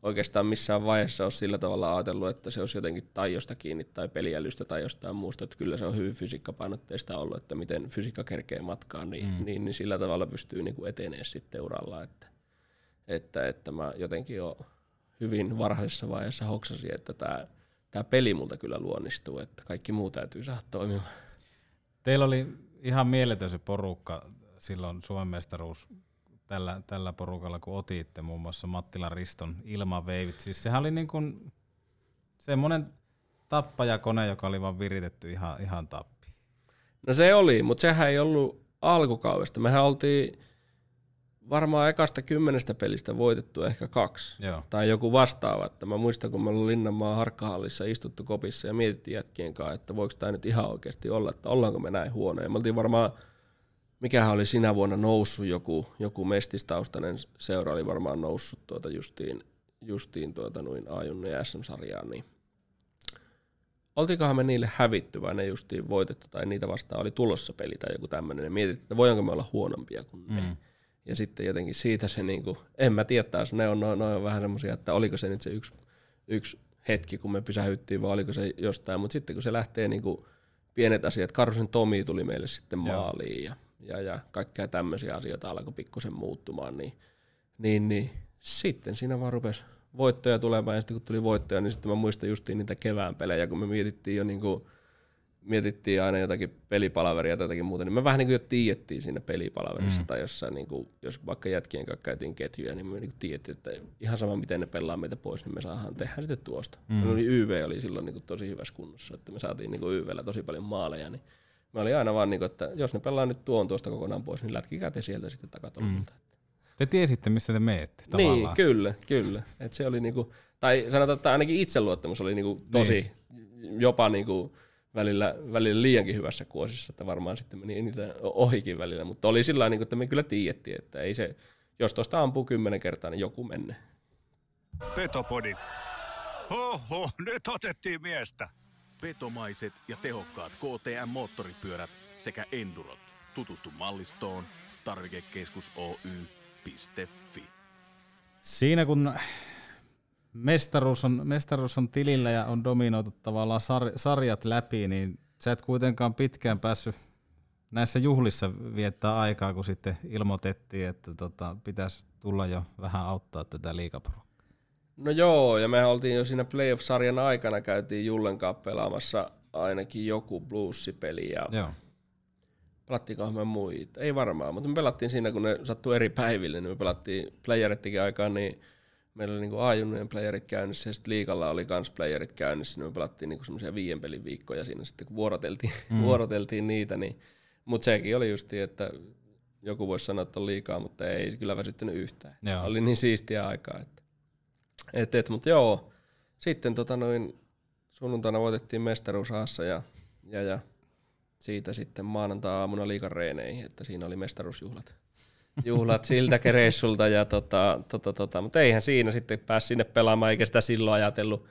oikeastaan missään vaiheessa ole sillä tavalla ajatellut, että se olisi jotenkin tajosta kiinni tai peliälystä tai jostain muusta, että kyllä se on hyvin fysiikkapainotteista ollut, että miten fysiikka kerkee matkaan, niin, mm. niin, niin sillä tavalla pystyy niin kuin etenee sitten uralla, että, että, että mä jotenkin jo hyvin varhaisessa vaiheessa hoksasin, että tämä, tämä peli multa kyllä luonnistuu, että kaikki muu täytyy saada toimimaan. Teillä oli ihan mieletön se porukka silloin Suomen mestaruus tällä, tällä porukalla, kun otitte muun muassa Mattila Riston ilmaveivit. Siis sehän oli niin kuin semmoinen tappajakone, joka oli vaan viritetty ihan, ihan tappi. No se oli, mutta sehän ei ollut alkukaudesta. Mehän oltiin varmaan ekasta kymmenestä pelistä voitettu ehkä kaksi. Joo. Tai joku vastaava. Että mä muistan, kun me ollaan Linnanmaan harkkahallissa istuttu kopissa ja mietittiin jätkien kanssa, että voiko tämä nyt ihan oikeasti olla, että ollaanko me näin huonoja. Me oltiin varmaan, mikähän oli sinä vuonna noussut joku, joku mestistaustainen seura oli varmaan noussut tuota justiin, justiin tuota noin A-junnu ja SM-sarjaan, niin oltiinkohan me niille hävitty vai ne justiin voitettu tai niitä vastaan oli tulossa peli tai joku tämmöinen ja mietittiin, että voidaanko me olla huonompia kuin ne. Mm. Ja sitten jotenkin siitä se, niinku, en mä tiedä taas, ne on, on, ne on vähän semmoisia, että oliko se nyt se yksi, yksi hetki, kun me pysähyttiin, vai oliko se jostain, mutta sitten kun se lähtee niinku, pienet asiat, Karsen Tomi tuli meille sitten maaliin ja, ja, ja kaikkea tämmöisiä asioita alkoi pikkusen muuttumaan, niin, niin, niin sitten siinä vaan rupesi voittoja tulemaan, ja sitten kun tuli voittoja, niin sitten mä muistan justiin niitä kevään pelejä, kun me mietittiin jo niinku, mietittiin aina jotakin pelipalaveria tai jotakin muuta, niin me vähän niin kuin jo tiedettiin siinä pelipalaverissa mm. tai jossain, niin kuin, jos vaikka jätkien kanssa käytiin ketjuja, niin me niin kuin tiedettiin, että ihan sama miten ne pelaa meitä pois, niin me saadaan tehdä sitten tuosta. Mm. Oli YV oli silloin niin kuin tosi hyvässä kunnossa, että me saatiin niin kuin YVllä tosi paljon maaleja, niin me oli aina vaan niin kuin, että jos ne pelaa nyt tuon tuosta kokonaan pois, niin lätkikää te sieltä sitten takatolpilta. Mm. Te tiesitte, missä te meette Niin, tavallaan. kyllä, kyllä. Et se oli niinku, tai sanotaan, että ainakin itseluottamus oli niinku tosi, jopa niinku välillä, välillä liiankin hyvässä kuosissa, että varmaan sitten meni niitä ohikin välillä, mutta oli sillä tavalla, niinku, että me kyllä tiedettiin, että ei se, jos tuosta ampuu kymmenen kertaa, niin joku menne. Petopodi. Oho, nyt otettiin miestä. Vetomaiset ja tehokkaat KTM-moottoripyörät sekä Endurot. Tutustu mallistoon tarvikekeskus Oy.fi. Siinä kun mestaruus on, mestaruus on tilillä ja on dominoitu tavallaan sar, sarjat läpi, niin sä et kuitenkaan pitkään päässyt näissä juhlissa viettää aikaa, kun sitten ilmoitettiin, että tota, pitäisi tulla jo vähän auttaa tätä liikaporukkaa. No joo, ja me oltiin jo siinä playoff-sarjan aikana, käytiin Jullen kanssa pelaamassa ainakin joku bluesipeli, ja Joo. pelattiinkohan me muita, ei varmaan, mutta me pelattiin siinä, kun ne sattui eri päiville, niin me pelattiin playerittikin aikaan, niin meillä oli niinku A-junnujen playerit käynnissä ja sitten liikalla oli kans playerit käynnissä, niin me pelattiin niinku semmoisia viien pelin viikkoja siinä sitten, kun vuoroteltiin, mm. vuoroteltiin niitä, niin, mutta sekin oli justi, että joku voisi sanoa, että on liikaa, mutta ei kyllä väsyttänyt yhtään. Joo. Oli niin siistiä aikaa, että et, et, mutta joo, sitten tota noin, sunnuntaina voitettiin mestaruus Aassa ja, ja, ja siitä sitten maanantai-aamuna liikan reeneihin, että siinä oli mestaruusjuhlat juhlat siltä reissulta, ja tota, tota, tota, mutta eihän siinä sitten pääsi sinne pelaamaan, eikä sitä silloin ajatellut,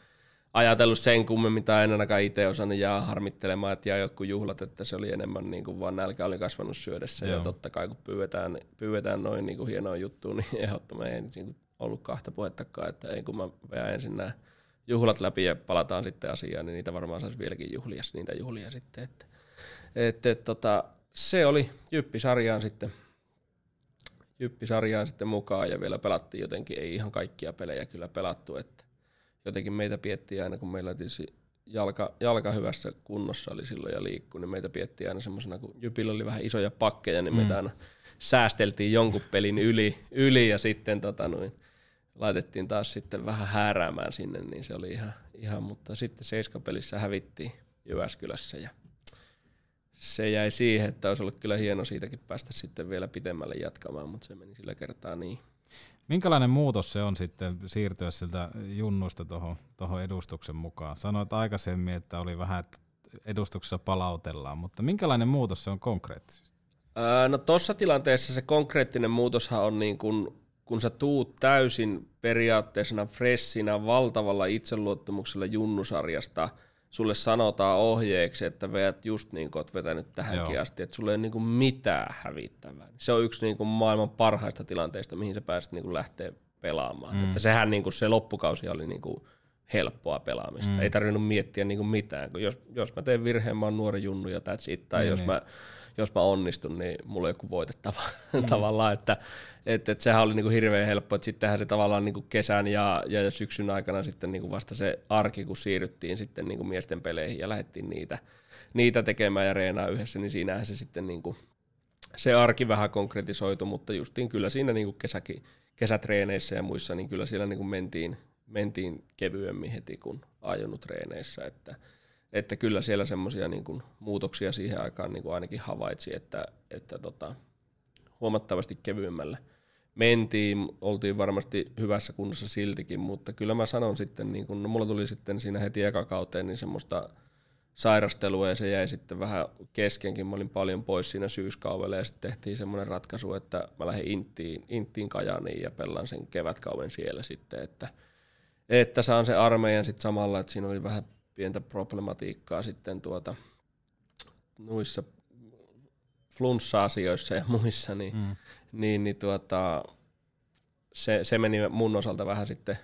ajatellut sen kummemmin, tai en ainakaan itse osannut jää harmittelemaan, että jää jotkut juhlat, että se oli enemmän niin kuin vaan nälkä oli kasvanut syödessä, Joo. ja totta kai kun pyydetään, pyydetään noin niin kuin hienoa juttua, niin ehdottomasti ei niin kuin ollut kahta puhettakaan, että ei kun mä vedän ensin nämä juhlat läpi ja palataan sitten asiaan, niin niitä varmaan saisi vieläkin juhlia, niitä juhlia sitten, että, että, että tota, se oli Jyppi-sarjaan sitten, Jyppi-sarjaan sitten mukaan ja vielä pelattiin jotenkin, ei ihan kaikkia pelejä kyllä pelattu, että jotenkin meitä piettiin aina, kun meillä tietysti jalka, jalka hyvässä kunnossa oli silloin ja liikkui, niin meitä piettiin aina semmoisena, kun Jypillä oli vähän isoja pakkeja, niin meitä aina säästeltiin jonkun pelin yli, yli ja sitten tota noin, laitettiin taas sitten vähän hääräämään sinne, niin se oli ihan, ihan mutta sitten seiskapelissä hävittiin Jyväskylässä ja se jäi siihen, että olisi ollut kyllä hieno siitäkin päästä sitten vielä pitemmälle jatkamaan, mutta se meni sillä kertaa niin. Minkälainen muutos se on sitten siirtyä siltä junnuista tuohon edustuksen mukaan? Sanoit aikaisemmin, että oli vähän, että edustuksessa palautellaan, mutta minkälainen muutos se on konkreettisesti? Ää, no tuossa tilanteessa se konkreettinen muutoshan on niin kun, kun sä tuut täysin periaatteessa fressinä valtavalla itseluottamuksella junnusarjasta, sulle sanotaan ohjeeksi, että veät just niin kuin oot vetänyt tähänkin Joo. asti, että sulle ei ole niin kuin mitään hävittävää. Se on yksi niin kuin maailman parhaista tilanteista, mihin sä pääset niin kuin lähteä pelaamaan. Mm. Että sehän niin kuin se loppukausi oli niin kuin helppoa pelaamista. Mm. Ei tarvinnut miettiä niin kuin mitään. Kun jos, jos mä teen virheen, mä oon nuori junnu ja that's it. Tai Niin, jos, niin. mä, jos mä onnistun, niin mulla on joku voitettava mm. tavallaan. Että et, et sehän oli niin kuin hirveän helppo. Että sittenhän se tavallaan niin kuin kesän ja, ja syksyn aikana sitten niin kuin vasta se arki, kun siirryttiin sitten niin kuin miesten peleihin ja lähdettiin niitä, niitä tekemään ja reenaa yhdessä, niin siinähän se sitten niin kuin se arki vähän konkretisoitu, mutta justiin kyllä siinä niin kuin kesäkin, kesätreeneissä ja muissa, niin kyllä siellä niin kuin mentiin, mentiin kevyemmin heti kuin ajunut treeneissä, että, että kyllä siellä semmoisia niin muutoksia siihen aikaan niin kuin ainakin havaitsi, että, että tota, huomattavasti kevyemmällä mentiin, oltiin varmasti hyvässä kunnossa siltikin, mutta kyllä mä sanon sitten, niin kun, no mulla tuli sitten siinä heti ekakauteen niin semmoista sairastelua ja se jäi sitten vähän keskenkin. Mä olin paljon pois siinä syyskaudella ja sitten tehtiin semmoinen ratkaisu, että mä lähdin Inttiin, Inttiin Kajaniin ja pelaan sen kevätkauden siellä sitten, että, että saan se armeijan sitten samalla, että siinä oli vähän pientä problematiikkaa sitten tuota, noissa flunssa-asioissa ja muissa, niin, mm. niin, niin tuota, se, se, meni mun osalta vähän sitten,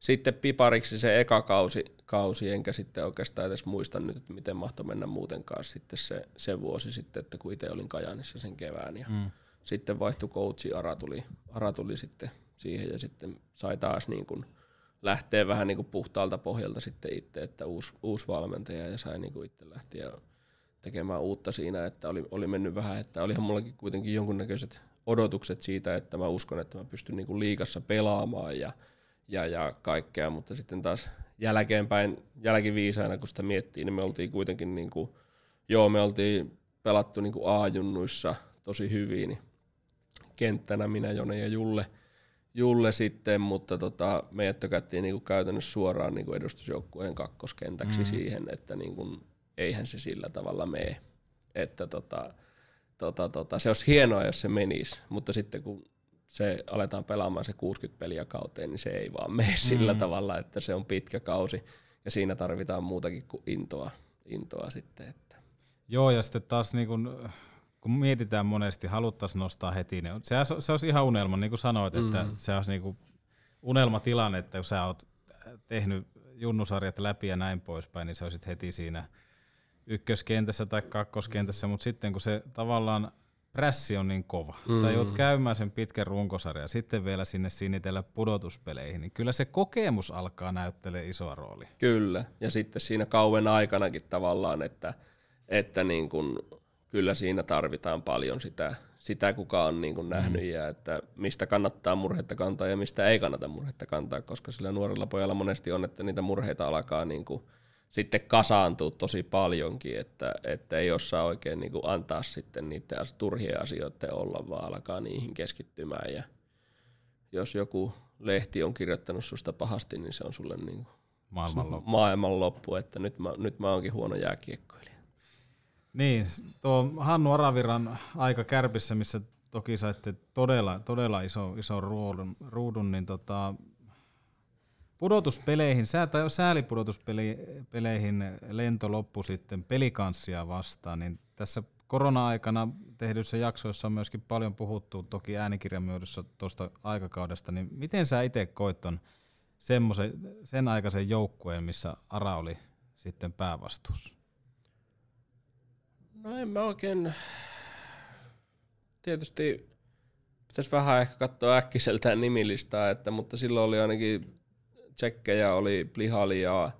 sitten pipariksi se eka kausi, kausi, enkä sitten oikeastaan edes muista nyt, että miten mahtoi mennä muutenkaan sitten se, se vuosi sitten, että kun itse olin Kajanissa sen kevään ja mm. sitten vaihtui coachi, Ara tuli, Ara tuli sitten siihen ja sitten sai taas niin kuin lähteä vähän niin kuin puhtaalta pohjalta sitten itse, että uusi, uusi valmentaja ja sai niin kuin itse lähteä tekemään uutta siinä, että oli, oli mennyt vähän, että olihan mullakin kuitenkin jonkunnäköiset odotukset siitä, että mä uskon, että mä pystyn niin kuin liikassa pelaamaan ja, ja, ja kaikkea, mutta sitten taas jälkeenpäin, jälkiviisaina kun sitä miettii, niin me oltiin kuitenkin, niin kuin, joo me oltiin pelattu niin kuin A-junnuissa tosi hyvin, niin kenttänä minä, Jone ja Julle, Julle sitten, mutta tota, meidät tökättiin niin kuin käytännössä suoraan niin kuin edustusjoukkueen kakkoskentäksi mm. siihen, että niin kuin, eihän se sillä tavalla mene. Että tota, tota, tota, se olisi hienoa, jos se menisi, mutta sitten kun se aletaan pelaamaan se 60 peliä kauteen, niin se ei vaan mene mm. sillä tavalla, että se on pitkä kausi ja siinä tarvitaan muutakin kuin intoa, intoa sitten. Että. Joo, ja sitten taas niin kun, kun mietitään monesti, haluttaisiin nostaa heti, niin se, se olisi ihan unelma, niin kuin sanoit, että mm. se olisi niin kuin unelmatilanne, että jos sä oot tehnyt junnusarjat läpi ja näin poispäin, niin se olisit heti siinä – ykköskentässä tai kakkoskentässä, mutta sitten kun se tavallaan prässi on niin kova, mm. sä joudut käymään sen pitkän runkosarjan ja sitten vielä sinne sinitellä pudotuspeleihin, niin kyllä se kokemus alkaa näyttelee isoa roolia. Kyllä, ja sitten siinä kauan aikanakin tavallaan, että, että niin kun, kyllä siinä tarvitaan paljon sitä, sitä kuka on niin kun nähnyt mm. ja että mistä kannattaa murhetta kantaa ja mistä ei kannata murhetta kantaa, koska sillä nuorella pojalla monesti on, että niitä murheita alkaa niin kuin sitten kasaantuu tosi paljonkin, että, että ei osaa oikein niin kuin antaa sitten niiden turhien asioiden olla, vaan alkaa niihin keskittymään. Ja jos joku lehti on kirjoittanut susta pahasti, niin se on sulle niin kuin maailmanloppu. maailmanloppu, että nyt mä, nyt mä oonkin huono jääkiekkoilija. Niin, tuo Hannu Araviran aika kärpissä, missä toki saitte todella, todella iso, iso ruudun, ruudun niin tota, pudotuspeleihin, sää, tai säälipudotuspeleihin lento loppu sitten pelikanssia vastaan, niin tässä korona-aikana tehdyissä jaksoissa on myöskin paljon puhuttu, toki äänikirjamuodossa tuosta aikakaudesta, niin miten sä itse koit ton sen aikaisen joukkueen, missä Ara oli sitten päävastuussa? No en mä oikein, tietysti pitäisi vähän ehkä katsoa äkkiseltään nimilistaa, että, mutta silloin oli ainakin tsekkejä oli Plihali ja,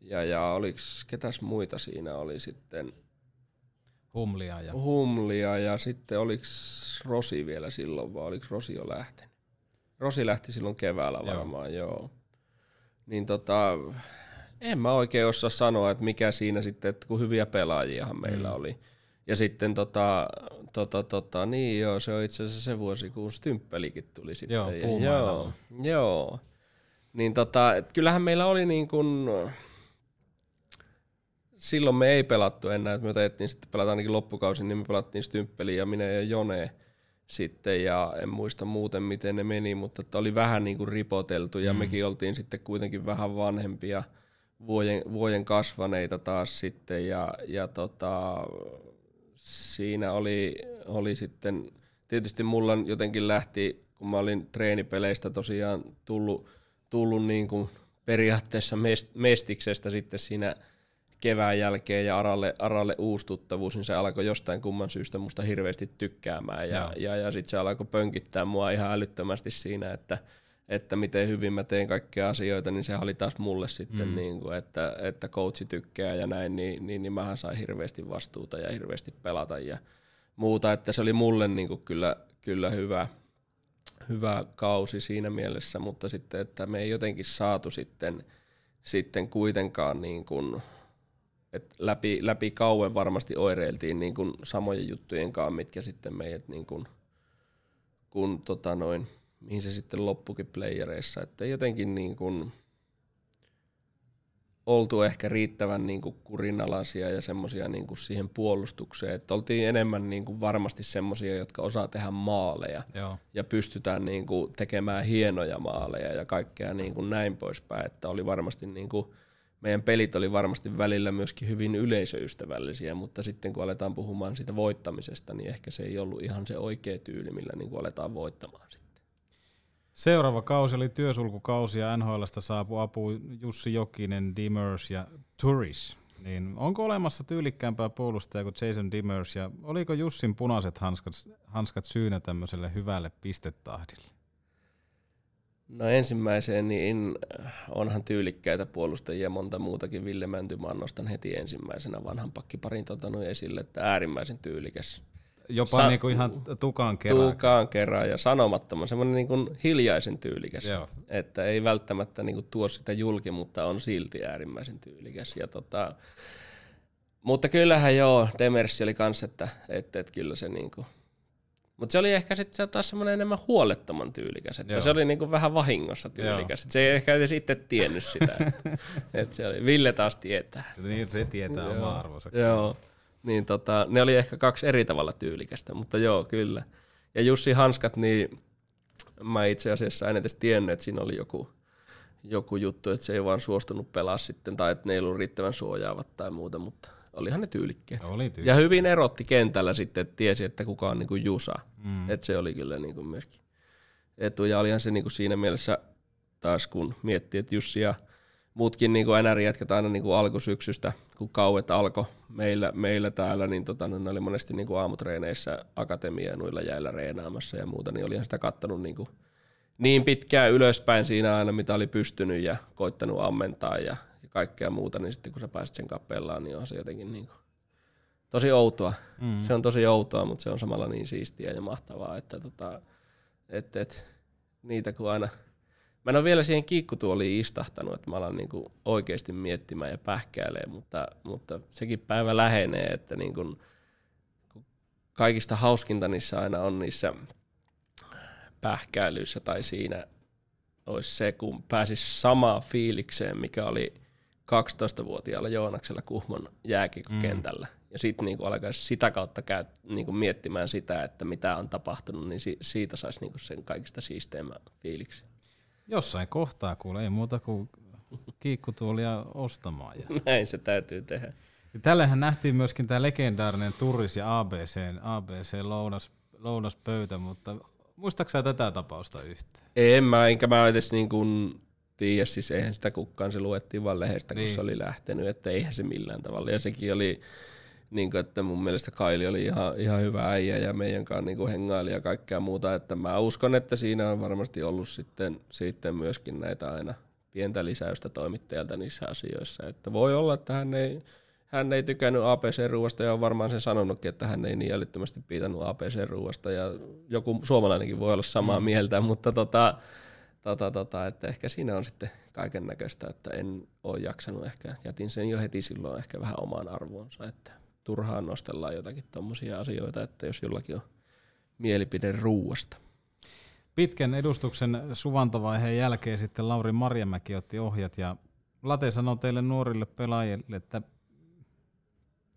ja, ja oliks, ketäs muita siinä oli sitten? Humlia ja... Humlia ja sitten oliks Rosi vielä silloin vai oliks Rosi jo lähtenyt? Rosi lähti silloin keväällä varmaan, joo. joo. Niin tota, en mä oikein osaa sanoa, että mikä siinä sitten, että kun hyviä pelaajiahan meillä mm. oli. Ja sitten tota, tota, tota, niin joo, se on itse asiassa se vuosi, kun Stymppelikin tuli sitten. Joo, ja, joo, joo. Niin tota, et kyllähän meillä oli niin kuin, silloin me ei pelattu enää, että me otettiin sitten pelata ainakin loppukausin, niin me pelattiin Stymppeliä ja minä ja Jone sitten ja en muista muuten miten ne meni, mutta että oli vähän niin kuin ripoteltu ja mm. mekin oltiin sitten kuitenkin vähän vanhempia vuoden, vuoden kasvaneita taas sitten ja, ja tota, siinä oli, oli sitten, tietysti mulla jotenkin lähti, kun mä olin treenipeleistä tosiaan tullut tullut niin kuin periaatteessa mestiksestä sitten siinä kevään jälkeen ja Aralle, Aralle uusi tuttavuus, niin se alkoi jostain kumman syystä musta hirveästi tykkäämään ja, ja, ja sitten se alkoi pönkittää mua ihan älyttömästi siinä, että, että miten hyvin mä teen kaikkia asioita, niin se oli taas mulle sitten, mm. niin kuin, että, että coachi tykkää ja näin, niin, niin, niin mähän sain hirveästi vastuuta ja hirveästi pelata ja muuta, että se oli mulle niin kuin kyllä, kyllä hyvä, hyvä kausi siinä mielessä, mutta sitten, että me ei jotenkin saatu sitten, sitten kuitenkaan niin kuin et läpi, läpi kauan varmasti oireiltiin niin kuin samojen juttujen kanssa, mitkä sitten meidät niin kuin, kun tota noin, mihin se sitten loppukin playereissa, että jotenkin niin kuin, oltu ehkä riittävän niin kuin kurinalaisia ja semmoisia niin kuin siihen puolustukseen, että oltiin enemmän niin kuin varmasti semmoisia, jotka osaa tehdä maaleja Joo. ja pystytään niin kuin tekemään hienoja maaleja ja kaikkea niin kuin näin poispäin, että oli varmasti niin kuin, meidän pelit oli varmasti välillä myöskin hyvin yleisöystävällisiä, mutta sitten kun aletaan puhumaan siitä voittamisesta, niin ehkä se ei ollut ihan se oikea tyyli, millä niin kuin aletaan voittamaan sitten. Seuraava kausi oli työsulkukausi ja NHLstä saapui apu Jussi Jokinen, Demers ja Turis. Niin onko olemassa tyylikkäämpää puolustaja kuin Jason Demers ja oliko Jussin punaiset hanskat, hanskat syynä tämmöiselle hyvälle pistetahdille? No ensimmäiseen, niin onhan tyylikkäitä puolustajia monta muutakin. Ville Mäntymaan nostan heti ensimmäisenä vanhan pakkiparin tota esille, että äärimmäisen tyylikäs. Jopa Sa- niinku ihan tukaan kerran. Tuukaan kerran ja sanomattoman, semmoinen niin kuin hiljaisen tyylikäs. Joo. Että ei välttämättä niin kuin tuo sitä julki, mutta on silti äärimmäisen tyylikäs. Ja tota, mutta kyllähän joo, Demersi oli kanssa, että, että, että kyllä se niin kuin, mutta se oli ehkä sitten taas semmoinen enemmän huolettoman tyylikäs, että Joo. se oli niinku vähän vahingossa tyylikäs. Se ei ehkä edes itse tiennyt sitä. että, että se oli, Ville taas tietää. Niin, se tietää Joo. oma arvonsa. Joo, niin tota, ne oli ehkä kaksi eri tavalla tyylikästä, mutta joo, kyllä. Ja Jussi Hanskat, niin mä itse asiassa en edes tiennyt, että siinä oli joku, joku juttu, että se ei vaan suostunut pelaa sitten, tai että ne ei ollut riittävän suojaavat tai muuta, mutta olihan ne tyylikkeet. Oli tyyli. Ja hyvin erotti kentällä sitten, että tiesi, että kuka on niinku Jusa. Mm. Että se oli kyllä niinku myöskin etu. Ja olihan se niinku siinä mielessä taas, kun miettii, että Jussi ja muutkin niinku NR-jätkät aina niinku alkusyksystä, kun kauet alkoi meillä, meillä täällä, niin tota, ne oli monesti niinku aamutreeneissä akatemia noilla jäillä reenaamassa ja muuta, niin olihan sitä kattonut niinku niin pitkään ylöspäin siinä aina, mitä oli pystynyt ja koittanut ammentaa ja, ja kaikkea muuta, niin sitten kun sä pääset sen kapellaan, niin on se jotenkin niinku tosi outoa. Mm. Se on tosi outoa, mutta se on samalla niin siistiä ja mahtavaa, että tota, et, et, niitä kun aina... Mä en ole vielä siihen kiikkutuoliin istahtanut, että mä alan niinku oikeasti miettimään ja pähkäilee, mutta, mutta sekin päivä lähenee, että niinku, kun kaikista hauskinta niissä aina on niissä pähkäilyissä tai siinä olisi se, kun pääsis samaan fiilikseen, mikä oli 12-vuotiaalla Joonaksella Kuhmon jääkikokentällä. Mm. Ja sitten niinku alkaisi sitä kautta käy, niinku miettimään sitä, että mitä on tapahtunut, niin si- siitä saisi niinku sen kaikista siisteimmän fiiliksi. Jossain kohtaa kuule, ei muuta kuin kiikkutuolia ostamaan. Ja. Näin se täytyy tehdä. Ja Tällähän nähtiin myöskin tämä legendaarinen Turis ja ABC, ABC lounas, lounaspöytä, mutta muistaaksä tätä tapausta yhtään? En mä, enkä mä edes niin kuin tiedä, siis eihän sitä kukaan, se luettiin vaan lehdestä, kun Niin. se oli lähtenyt, että eihän se millään tavalla. Ja sekin oli, niin kuin, että mun mielestä Kaili oli ihan, ihan hyvä äijä ja meidän kanssa niin hengaili ja kaikkea muuta, että mä uskon, että siinä on varmasti ollut sitten, sitten myöskin näitä aina pientä lisäystä toimittajalta niissä asioissa, että voi olla, että hän ei, hän ei tykännyt ABC-ruuasta ja on varmaan sen sanonutkin, että hän ei niin älyttömästi piitannut ABC-ruuasta ja joku suomalainenkin voi olla samaa mm. mieltä, mutta tota, tota, tota, että ehkä siinä on sitten kaiken näköistä, että en ole jaksanut ehkä, jätin sen jo heti silloin ehkä vähän omaan arvoonsa, että turhaan nostellaan jotakin tuommoisia asioita, että jos jollakin on mielipide ruuasta. Pitkän edustuksen suvantovaiheen jälkeen sitten Lauri Marjamäki otti ohjat ja Late sanoi teille nuorille pelaajille, että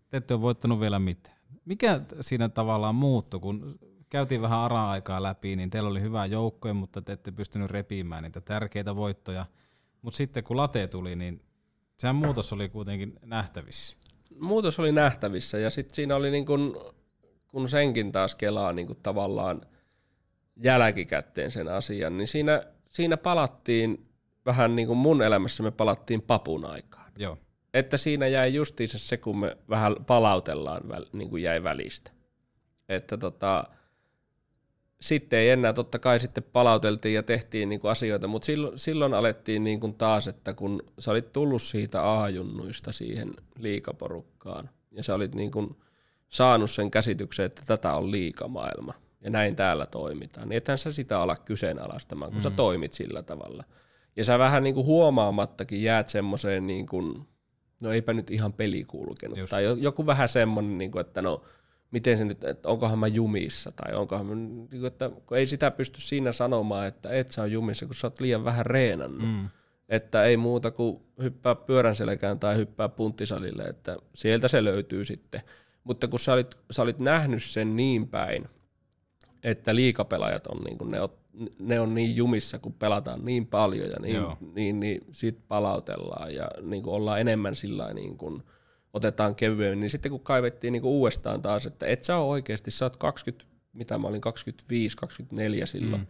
te ette ole voittanut vielä mitään. Mikä siinä tavallaan muuttui, kun käytiin vähän ara-aikaa läpi, niin teillä oli hyvä joukkoja, mutta te ette pystynyt repimään niitä tärkeitä voittoja. Mutta sitten kun Late tuli, niin sehän muutos oli kuitenkin nähtävissä. Muutos oli nähtävissä ja sitten siinä oli niin kun, kun senkin taas kelaa niin kun tavallaan jälkikäteen sen asian, niin siinä, siinä palattiin vähän niin kuin mun elämässä me palattiin papun aikaan. Joo. Että siinä jäi justiinsa se, kun me vähän palautellaan, niin kuin jäi välistä. Että tota, sitten ei enää, totta kai sitten palauteltiin ja tehtiin niin kuin asioita, mutta silloin, silloin alettiin niin kuin taas, että kun sä olit tullut siitä A-junnuista siihen liikaporukkaan, ja sä olit niin kuin saanut sen käsityksen, että tätä on liikamaailma, ja näin täällä toimitaan, niin ethän sä sitä ala kyseenalaistamaan, kun mm. sä toimit sillä tavalla. Ja sä vähän niin kuin huomaamattakin jäät semmoiseen niin kuin no eipä nyt ihan peli kulkenut. Just. Tai jo- joku vähän semmoinen, niin kuin, että no miten se nyt, että onkohan mä jumissa tai onkohan mä, niin että kun ei sitä pysty siinä sanomaan, että et sä on jumissa, kun sä oot liian vähän reenannut. Mm. Että ei muuta kuin hyppää pyörän selkään tai hyppää punttisalille, että sieltä se löytyy sitten. Mutta kun sä olit, sä olit nähnyt sen niin päin, että liikapelaajat on, niin kuin ne, on, ne on niin jumissa, kun pelataan niin paljon ja niin, Joo. niin, niin sit palautellaan ja niin kuin ollaan enemmän sillä niin kuin otetaan kevyemmin, niin sitten kun kaivettiin niin kuin uudestaan taas, että et sä ole oikeasti, sä oot 20, mitä mä olin 25, 24 silloin, mm.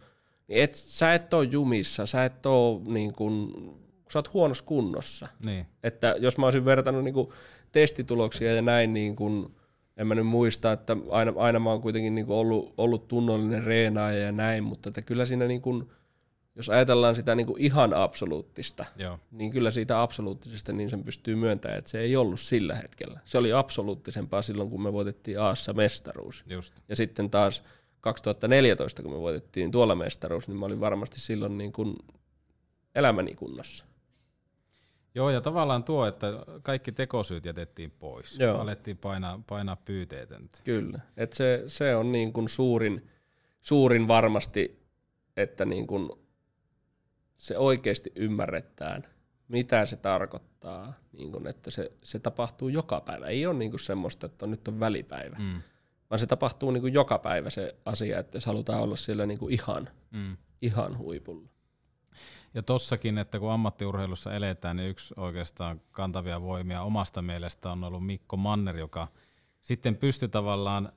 niin et, sä et ole jumissa, sä et ole niin kuin, sä oot huonossa kunnossa. Niin. Että jos mä olisin vertannut niin kuin testituloksia ja näin, niin kuin, en mä nyt muista, että aina, aina mä oon kuitenkin niin kuin ollut, ollut tunnollinen reenaaja ja näin, mutta että kyllä siinä, niin kuin, jos ajatellaan sitä niin kuin ihan absoluuttista, Joo. niin kyllä siitä absoluuttisesta niin sen pystyy myöntämään, että se ei ollut sillä hetkellä. Se oli absoluuttisempaa silloin, kun me voitettiin Aassa mestaruus. Just. Ja sitten taas 2014, kun me voitettiin tuolla mestaruus, niin mä olin varmasti silloin niin kuin elämäni kunnossa. Joo, ja tavallaan tuo, että kaikki tekosyyt jätettiin pois. Joo. Alettiin painaa, painaa pyyteetöntä. Kyllä. Et se, se on niin kuin suurin, suurin varmasti, että niin kuin se oikeasti ymmärretään, mitä se tarkoittaa, niin kuin, että se, se tapahtuu joka päivä. Ei ole niin kuin semmoista, että on, nyt on välipäivä, Mm. vaan se tapahtuu niin kuin joka päivä se asia, että jos halutaan olla siellä niin kuin ihan, Mm. ihan huipulla. Ja tossakin, että kun ammattiurheilussa eletään, niin yksi oikeastaan kantavia voimia omasta mielestä on ollut Mikko Manner, joka sitten pystyi tavallaan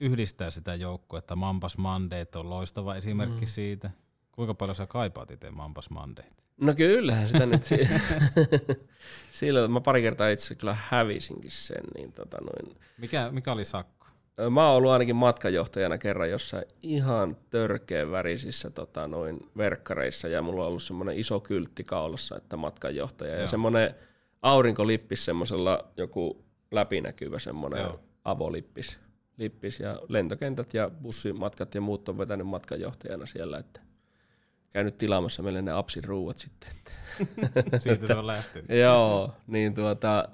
yhdistää sitä joukkoa, että Mampas Mandate on loistava esimerkki mm. siitä. Kuinka paljon sä kaipaat itse Mampas Mandate? No kyllähän sitä nyt si- sillä, mä pari kertaa itse kyllä hävisinkin sen, niin tota noin, Mikä, mikä oli sakko? Mä oon ollut ainakin matkajohtajana kerran jossain ihan törkeän värisissä tota, noin verkkareissa ja mulla on ollut semmoinen iso kyltti kaulassa, että matkanjohtaja ja Joo. semmoinen aurinkolippis semmoisella joku läpinäkyvä semmoinen Joo. avolippis lippis ja lentokentät ja bussimatkat ja muut on vetänyt matkanjohtajana siellä, että käynyt tilaamassa meille ne apsin ruuat sitten. Että Siitä se on lähtenyt. Joo, niin tuota,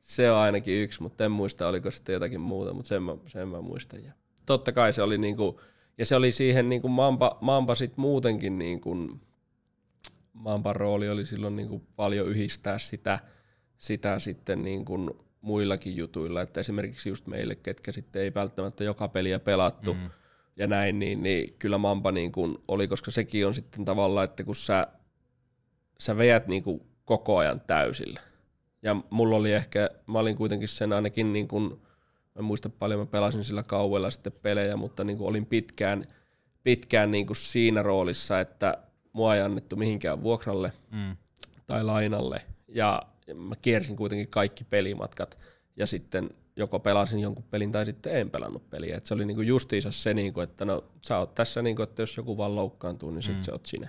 se on ainakin yksi, mutta en muista, oliko sitten jotakin muuta, mutta sen mä, sen mä muistan. Ja totta kai se oli niinku, ja se oli siihen niinku Mamba, Mamba sit muutenkin niinku, Mamban rooli oli silloin niinku paljon yhdistää sitä, sitä sitten niinku muillakin jutuilla, että esimerkiksi just meille, ketkä sitten ei välttämättä joka peliä pelattu, mm. Ja näin, niin, niin kyllä Mamba niin kuin oli, koska sekin on sitten tavallaan, että kun sä, sä veät niin kuin koko ajan täysillä. Ja mulla oli ehkä, mä olin kuitenkin sen ainakin niin kuin, mä en muista paljon, mä pelasin sillä kauella sitten pelejä, mutta niin kuin olin pitkään, pitkään niin kuin siinä roolissa, että mua ei annettu mihinkään vuokralle Mm. tai lainalle. Ja mä kiersin kuitenkin kaikki pelimatkat ja sitten joko pelasin jonkun pelin tai sitten en pelannut peliä. Et se oli niinku justiinsa se, niinku, että no sä oot tässä, niinku, että jos joku vaan loukkaantuu, niin sit mm. se oot sinä.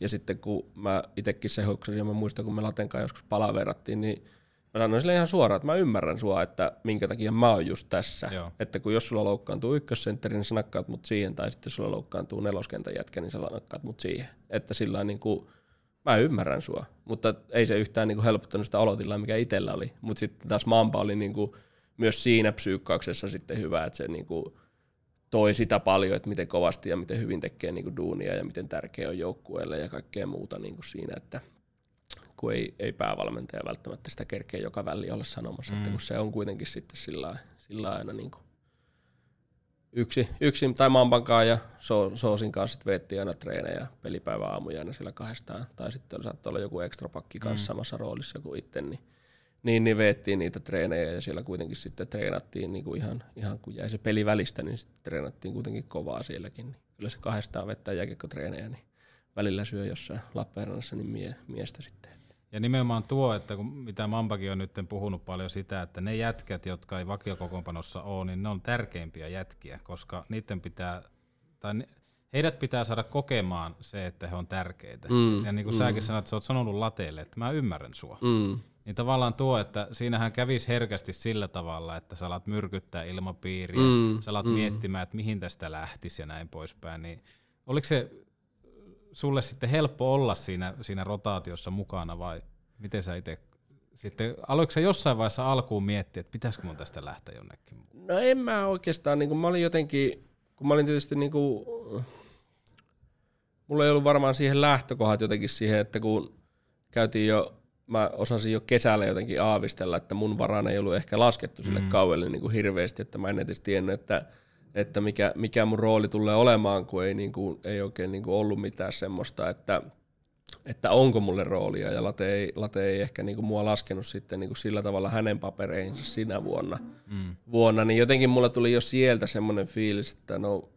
Ja sitten kun mä itsekin se hoksasin ja mä muistan, kun me Latenkaan joskus palaverattiin, niin mä sanoin sille ihan suoraan, että mä ymmärrän sua, että minkä takia mä oon just tässä. Joo. Että kun jos sulla loukkaantuu ykkössentteri, niin sä nakkaat mut siihen, tai sitten sulla loukkaantuu neloskentän jätkä, niin sä nakkaat mut siihen. Että sillä niin kuin, mä ymmärrän sua, mutta ei se yhtään niin kuin helpottanut sitä olotilaa, mikä itsellä oli. Mutta sitten taas Mamba oli niin kuin myös siinä psyykkauksessa sitten hyvä, että se niin kuin toi sitä paljon, että miten kovasti ja miten hyvin tekee niin kuin duunia ja miten tärkeä on joukkueelle ja kaikkea muuta niin kuin siinä, että kun ei, ei päävalmentaja välttämättä sitä kerkeä joka väli olla sanomassa, mm. että kun se on kuitenkin sitten sillä, sillä aina niin kuin yksi, yksin tai Mampankaan ja so, Soosin kanssa sitten veettiin aina treenejä pelipäivä aamuja aina siellä kahdestaan. Tai sitten saattoi olla joku ekstra pakki kanssa mm. samassa roolissa kuin itse, niin, niin, niin veettiin niitä treenejä ja siellä kuitenkin sitten treenattiin niin kuin ihan, ihan kun jäi se peli välistä, niin sitten treenattiin kuitenkin kovaa sielläkin. Niin kyllä se kahdestaan vettää jääkiekkotreenejä, niin välillä syö jossain Lappeenrannassa niin mie, miestä sitten. Ja nimenomaan tuo, että kun, mitä Mampakin on nyt puhunut paljon sitä, että ne jätkät, jotka ei vakiokokoonpanossa ole, niin ne on tärkeimpiä jätkiä, koska niiden pitää, tai ne, heidät pitää saada kokemaan se, että he on tärkeitä. Mm, ja niin kuin mm. säkin sanoit, että sä oot sanonut lateelle, että mä ymmärrän sua. Mm. Niin tavallaan tuo, että siinähän kävisi herkästi sillä tavalla, että sä alat myrkyttää ilmapiiriä, Mm, sä alat mm. miettimään, että mihin tästä lähtisi ja näin poispäin. Niin oliko se sulle sitten helppo olla siinä, siinä rotaatiossa mukana vai miten sä itse sitten, aloitko sä jossain vaiheessa alkuun miettiä, että pitäisikö mun tästä lähteä jonnekin? No en mä oikeastaan, niin kuin mä olin jotenkin, kun mä olin tietysti niin kuin, mulla ei ollut varmaan siihen lähtökohdat jotenkin siihen, että kun käytiin jo, mä osasin jo kesällä jotenkin aavistella, että mun varaan ei ollut ehkä laskettu sille mm. kauelle niin kuin hirveästi, että mä en edes tiennyt, että, että mikä, mikä mun rooli tulee olemaan, kun ei, niin kuin, ei oikein niin kuin ollut mitään semmoista, että, että onko mulle roolia, ja Late ei, Late ei ehkä niin kuin mua laskenut sitten niin kuin sillä tavalla hänen papereihinsa sinä vuonna, mm. vuonna, niin jotenkin mulle tuli jo sieltä semmoinen fiilis, että no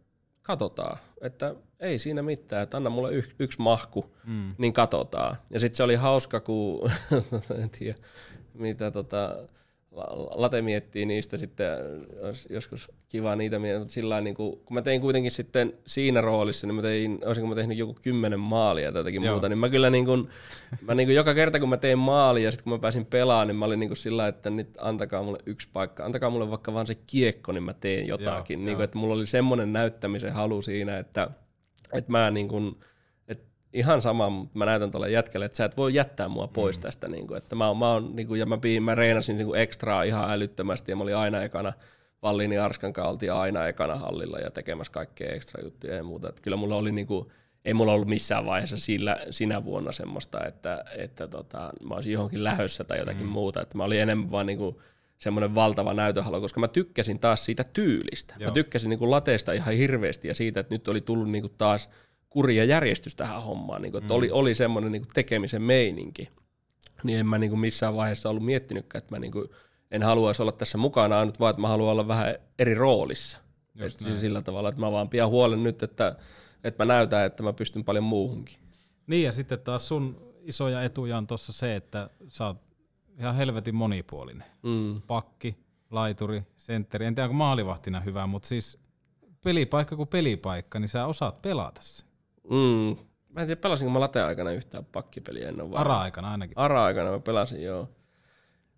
katsotaan, että ei siinä mitään, että anna mulle yksi, yksi mahku, mm. niin katsotaan. Ja sitten se oli hauska, kun en tiedä, mitä tota, Late miettii niistä sitten, olisi joskus kiva niitä miettiä, sillä niin kuin, kun mä tein kuitenkin sitten siinä roolissa, niin mä tein, olisinko mä tehnyt joku kymmenen maalia tai jotakin Joo. muuta, niin mä kyllä niin kuin, mä niin kuin joka kerta kun mä tein maalia ja sitten kun mä pääsin pelaamaan, niin mä olin niin kuin sillä että nyt antakaa mulle yksi paikka, antakaa mulle vaikka vaan se kiekko, niin mä teen jotakin. Joo, niin kuin, että mulla oli semmoinen näyttämisen halu siinä, että, että mä niin kuin, ihan sama, mutta mä näytän tuolle jätkelle, että sä et voi jättää mua pois mm. tästä. Niin kuin, että mä, oon, mä, oon, niin kuin, ja mä, piin, mä reenasin niin kuin ekstraa ihan älyttömästi ja mä olin aina ekana, Vallini Arskan kanssa oltiin aina ekana hallilla ja tekemässä kaikkea ekstra juttuja ja muuta. Että kyllä mulla oli niin kuin, ei mulla ollut missään vaiheessa sillä, sinä vuonna semmoista, että, että tota, mä olisin johonkin lähössä tai jotakin mm. muuta. Että mä olin enemmän vaan niin kuin, semmoinen valtava näytöhalo, koska mä tykkäsin taas siitä tyylistä. Joo. Mä tykkäsin niin kuin lateesta ihan hirveästi ja siitä, että nyt oli tullut niin kuin taas – kuri ja järjestys tähän hommaan. Niin kuin, että mm. oli, oli semmoinen niin kuin tekemisen meininki. Niin en mä niin kuin missään vaiheessa ollut miettinytkään, että mä niin kuin en haluaisi olla tässä mukana, ainut vaan, että mä haluan olla vähän eri roolissa. Et siis sillä tavalla, että mä vaan pidän huolen nyt, että, että mä näytän, että mä pystyn paljon muuhunkin. Niin ja sitten taas sun isoja etuja on tuossa se, että sä oot ihan helvetin monipuolinen. Mm. Pakki, laituri, sentteri. En tiedä, onko maalivahtina hyvä, mutta siis pelipaikka kuin pelipaikka, niin sä osaat pelata se. Mm. Mä en tiedä, pelasinko mä late-aikana yhtään pakkipeliä ennen vaan. Ara-aikana ainakin. Ara-aikana mä pelasin, joo.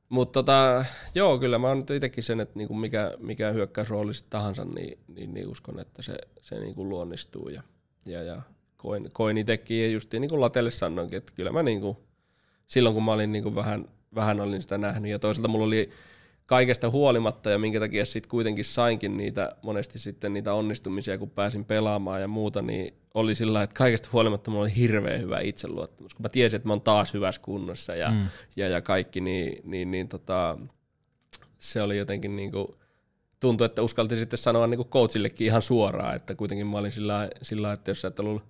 Mutta tota, joo, kyllä mä oon nyt itsekin sen, että niinku mikä, mikä hyökkäysrooli tahansa, niin, niin, niin, uskon, että se, se niinku luonnistuu. Ja, ja, ja koin, koin itsekin, ja justiin niin kuin Latelle sanoinkin, että kyllä mä niinku, silloin kun mä olin niinku vähän, vähän olin sitä nähnyt, ja toisaalta mulla oli kaikesta huolimatta ja minkä takia sitten kuitenkin sainkin niitä monesti sitten niitä onnistumisia, kun pääsin pelaamaan ja muuta, niin oli sillä että kaikesta huolimatta mulla oli hirveän hyvä itseluottamus, kun mä tiesin, että mä oon taas hyvässä kunnossa ja, mm. ja, ja kaikki, niin, niin, niin tota, se oli jotenkin niin kuin, tuntui, että uskalti sitten sanoa niin kuin coachillekin ihan suoraan, että kuitenkin mä olin sillä, sillä että jos sä et ollut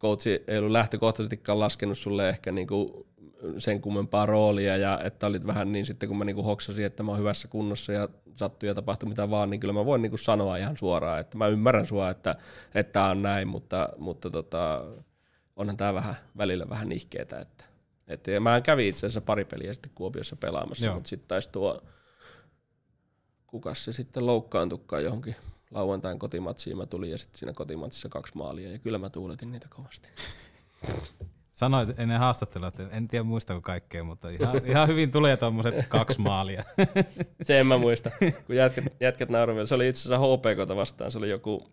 coachi ei ollut lähtökohtaisestikaan laskenut sulle ehkä niin kuin sen kummempaa roolia ja että olit vähän niin sitten kun mä niinku hoksasin, että mä oon hyvässä kunnossa ja sattuu ja tapahtui mitä vaan, niin kyllä mä voin niinku sanoa ihan suoraan, että mä ymmärrän sua, että tämä on näin, mutta, mutta tota, onhan tämä vähän välillä vähän nihkeetä, että, että ja mä kävin itse asiassa pari peliä sitten Kuopiossa pelaamassa, Joo. mutta sitten taisi tuo, kukas se sitten loukkaantukaan johonkin lauantain kotimatsiin mä tulin ja sitten siinä kotimatsissa kaksi maalia ja kyllä mä tuuletin niitä kovasti. Sanoit ennen haastattelua, että en tiedä muistako kaikkea, mutta ihan, ihan hyvin tulee tuommoiset kaksi maalia. Se en mä muista, kun jätkät, jätkät nauroivat. Se oli itse asiassa HPKta vastaan, se oli joku,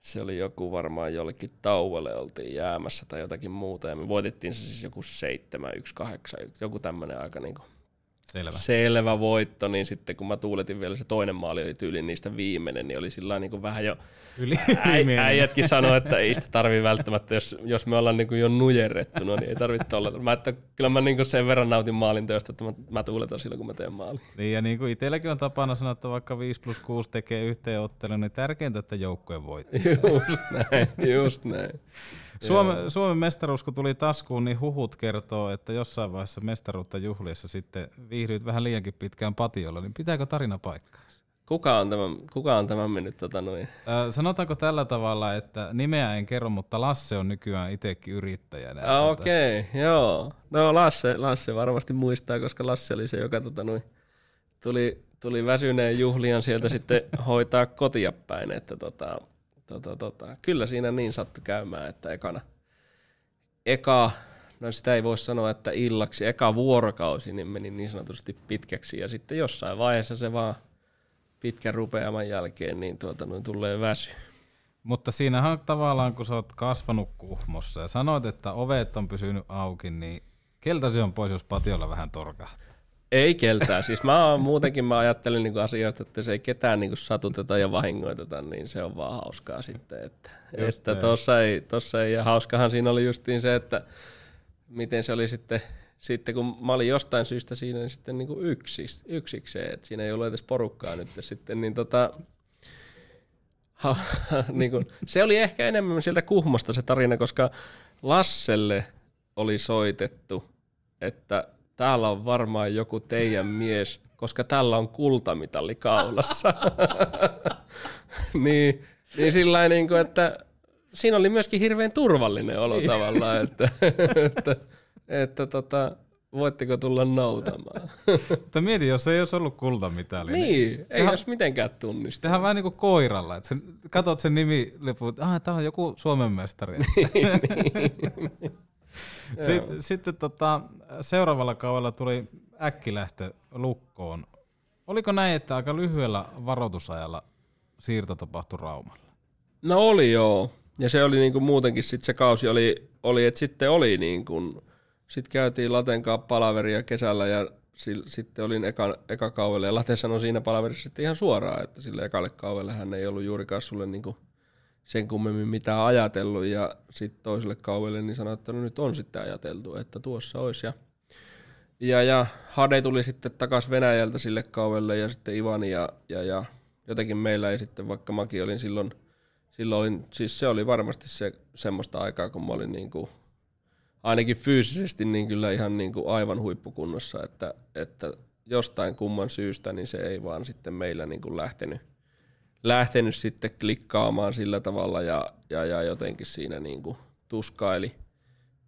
se oli joku varmaan jollekin tauolle oltiin jäämässä tai jotakin muuta, ja me voitettiin se siis joku 7, 1, 8, joku tämmöinen aika niin kuin Selvä. selvä voitto, niin sitten kun mä tuuletin vielä se toinen maali oli tyyli niistä viimeinen, niin oli sillä niin kuin vähän jo Yli, äi, äijätkin sanoi, että ei sitä tarvii välttämättä, jos, jos me ollaan niin kuin jo nujerrettu, no niin ei tarvitse olla. Mä, että kyllä mä niin kuin sen verran nautin maalin teosta, että mä, mä tuuletan silloin, kun mä teen maalin. Niin ja niin kuin itselläkin on tapana sanoa, että vaikka 5 plus 6 tekee yhteen ottelun, niin tärkeintä, että joukkueen voittaa. Just näin, just näin. Suomen, Suomen mestaruus, kun tuli taskuun, niin huhut kertoo, että jossain vaiheessa mestaruutta juhliessa sitten viihdyit vähän liiankin pitkään patiolla, niin pitääkö tarina paikkaa? Kuka on tämän, kuka on tämän mennyt tota noin? Äh, sanotaanko tällä tavalla, että nimeä en kerro, mutta Lasse on nykyään itsekin yrittäjänä. Ah, tota... Okei, okay, joo. No Lasse, Lasse varmasti muistaa, koska Lasse oli se, joka tota noin, tuli, tuli väsyneen juhlian sieltä sitten hoitaa kotia päin. Että tota, tota, tota, kyllä siinä niin sattui käymään, että ekana, eka, no sitä ei voi sanoa, että illaksi, eka vuorokausi niin meni niin sanotusti pitkäksi ja sitten jossain vaiheessa se vaan pitkän rupeaman jälkeen niin tuota, noin tulee väsy. Mutta siinähän tavallaan, kun sä oot kasvanut Kuhmossa ja sanoit, että ovet on pysynyt auki, niin Keltä se on pois, jos patiolla vähän torkahtaa? Ei keltää. Siis mä oon, muutenkin mä ajattelen niin asioista, että se ei ketään niin satuteta ja vahingoiteta, niin se on vaan hauskaa sitten. Että, että tossa, ei, tossa ei, ja hauskahan siinä oli justiin se, että miten se oli sitten, sitten kun mä olin jostain syystä siinä niin sitten niin kuin yksis, yksikseen, että siinä ei ollut edes porukkaa nyt sitten, niin tota, ha, niin kuin, se oli ehkä enemmän sieltä Kuhmosta se tarina, koska Lasselle oli soitettu, että täällä on varmaan joku teidän mies, koska tällä on kultamitalli kaulassa. niin, niin sillä niin kuin, että siinä oli myöskin hirveän turvallinen olo niin. tavallaan, että, että, että tota, voitteko tulla nautamaan. Mutta mieti, jos ei olisi ollut kultamitali. Niin, niin ei olisi mitenkään tunnista. Tehdään vähän niin kuin koiralla, että sen, katot sen nimi, että ah, tämä on joku Suomen mestari. niin, niin. Sitten, sitten tota, seuraavalla kaudella tuli äkkilähtö lukkoon. Oliko näin, että aika lyhyellä varoitusajalla siirto tapahtui Raumalle? No oli joo. Ja se oli niinku muutenkin sit se kausi oli, oli että sitten oli niin kuin, sitten käytiin Laten kanssa palaveria kesällä ja sitten olin eka, eka kaudella ja Late sanoi siinä palaverissa sitten ihan suoraan, että sille ekalle kaudelle hän ei ollut juurikaan sulle niinku sen kummemmin mitään ajatellut ja sitten toiselle kaudelle niin sanoi, että no nyt on sitten ajateltu, että tuossa olisi ja ja, ja Hade tuli sitten takas Venäjältä sille kaudelle ja sitten Ivani ja, ja, ja jotenkin meillä ei sitten, vaikka mäkin olin silloin, silloin siis se oli varmasti se semmoista aikaa, kun mä olin niin kuin, ainakin fyysisesti niin kyllä ihan niin kuin aivan huippukunnossa, että, että jostain kumman syystä niin se ei vaan sitten meillä niin kuin lähtenyt, lähtenyt sitten klikkaamaan sillä tavalla ja, ja, ja jotenkin siinä niin kuin tuskaili,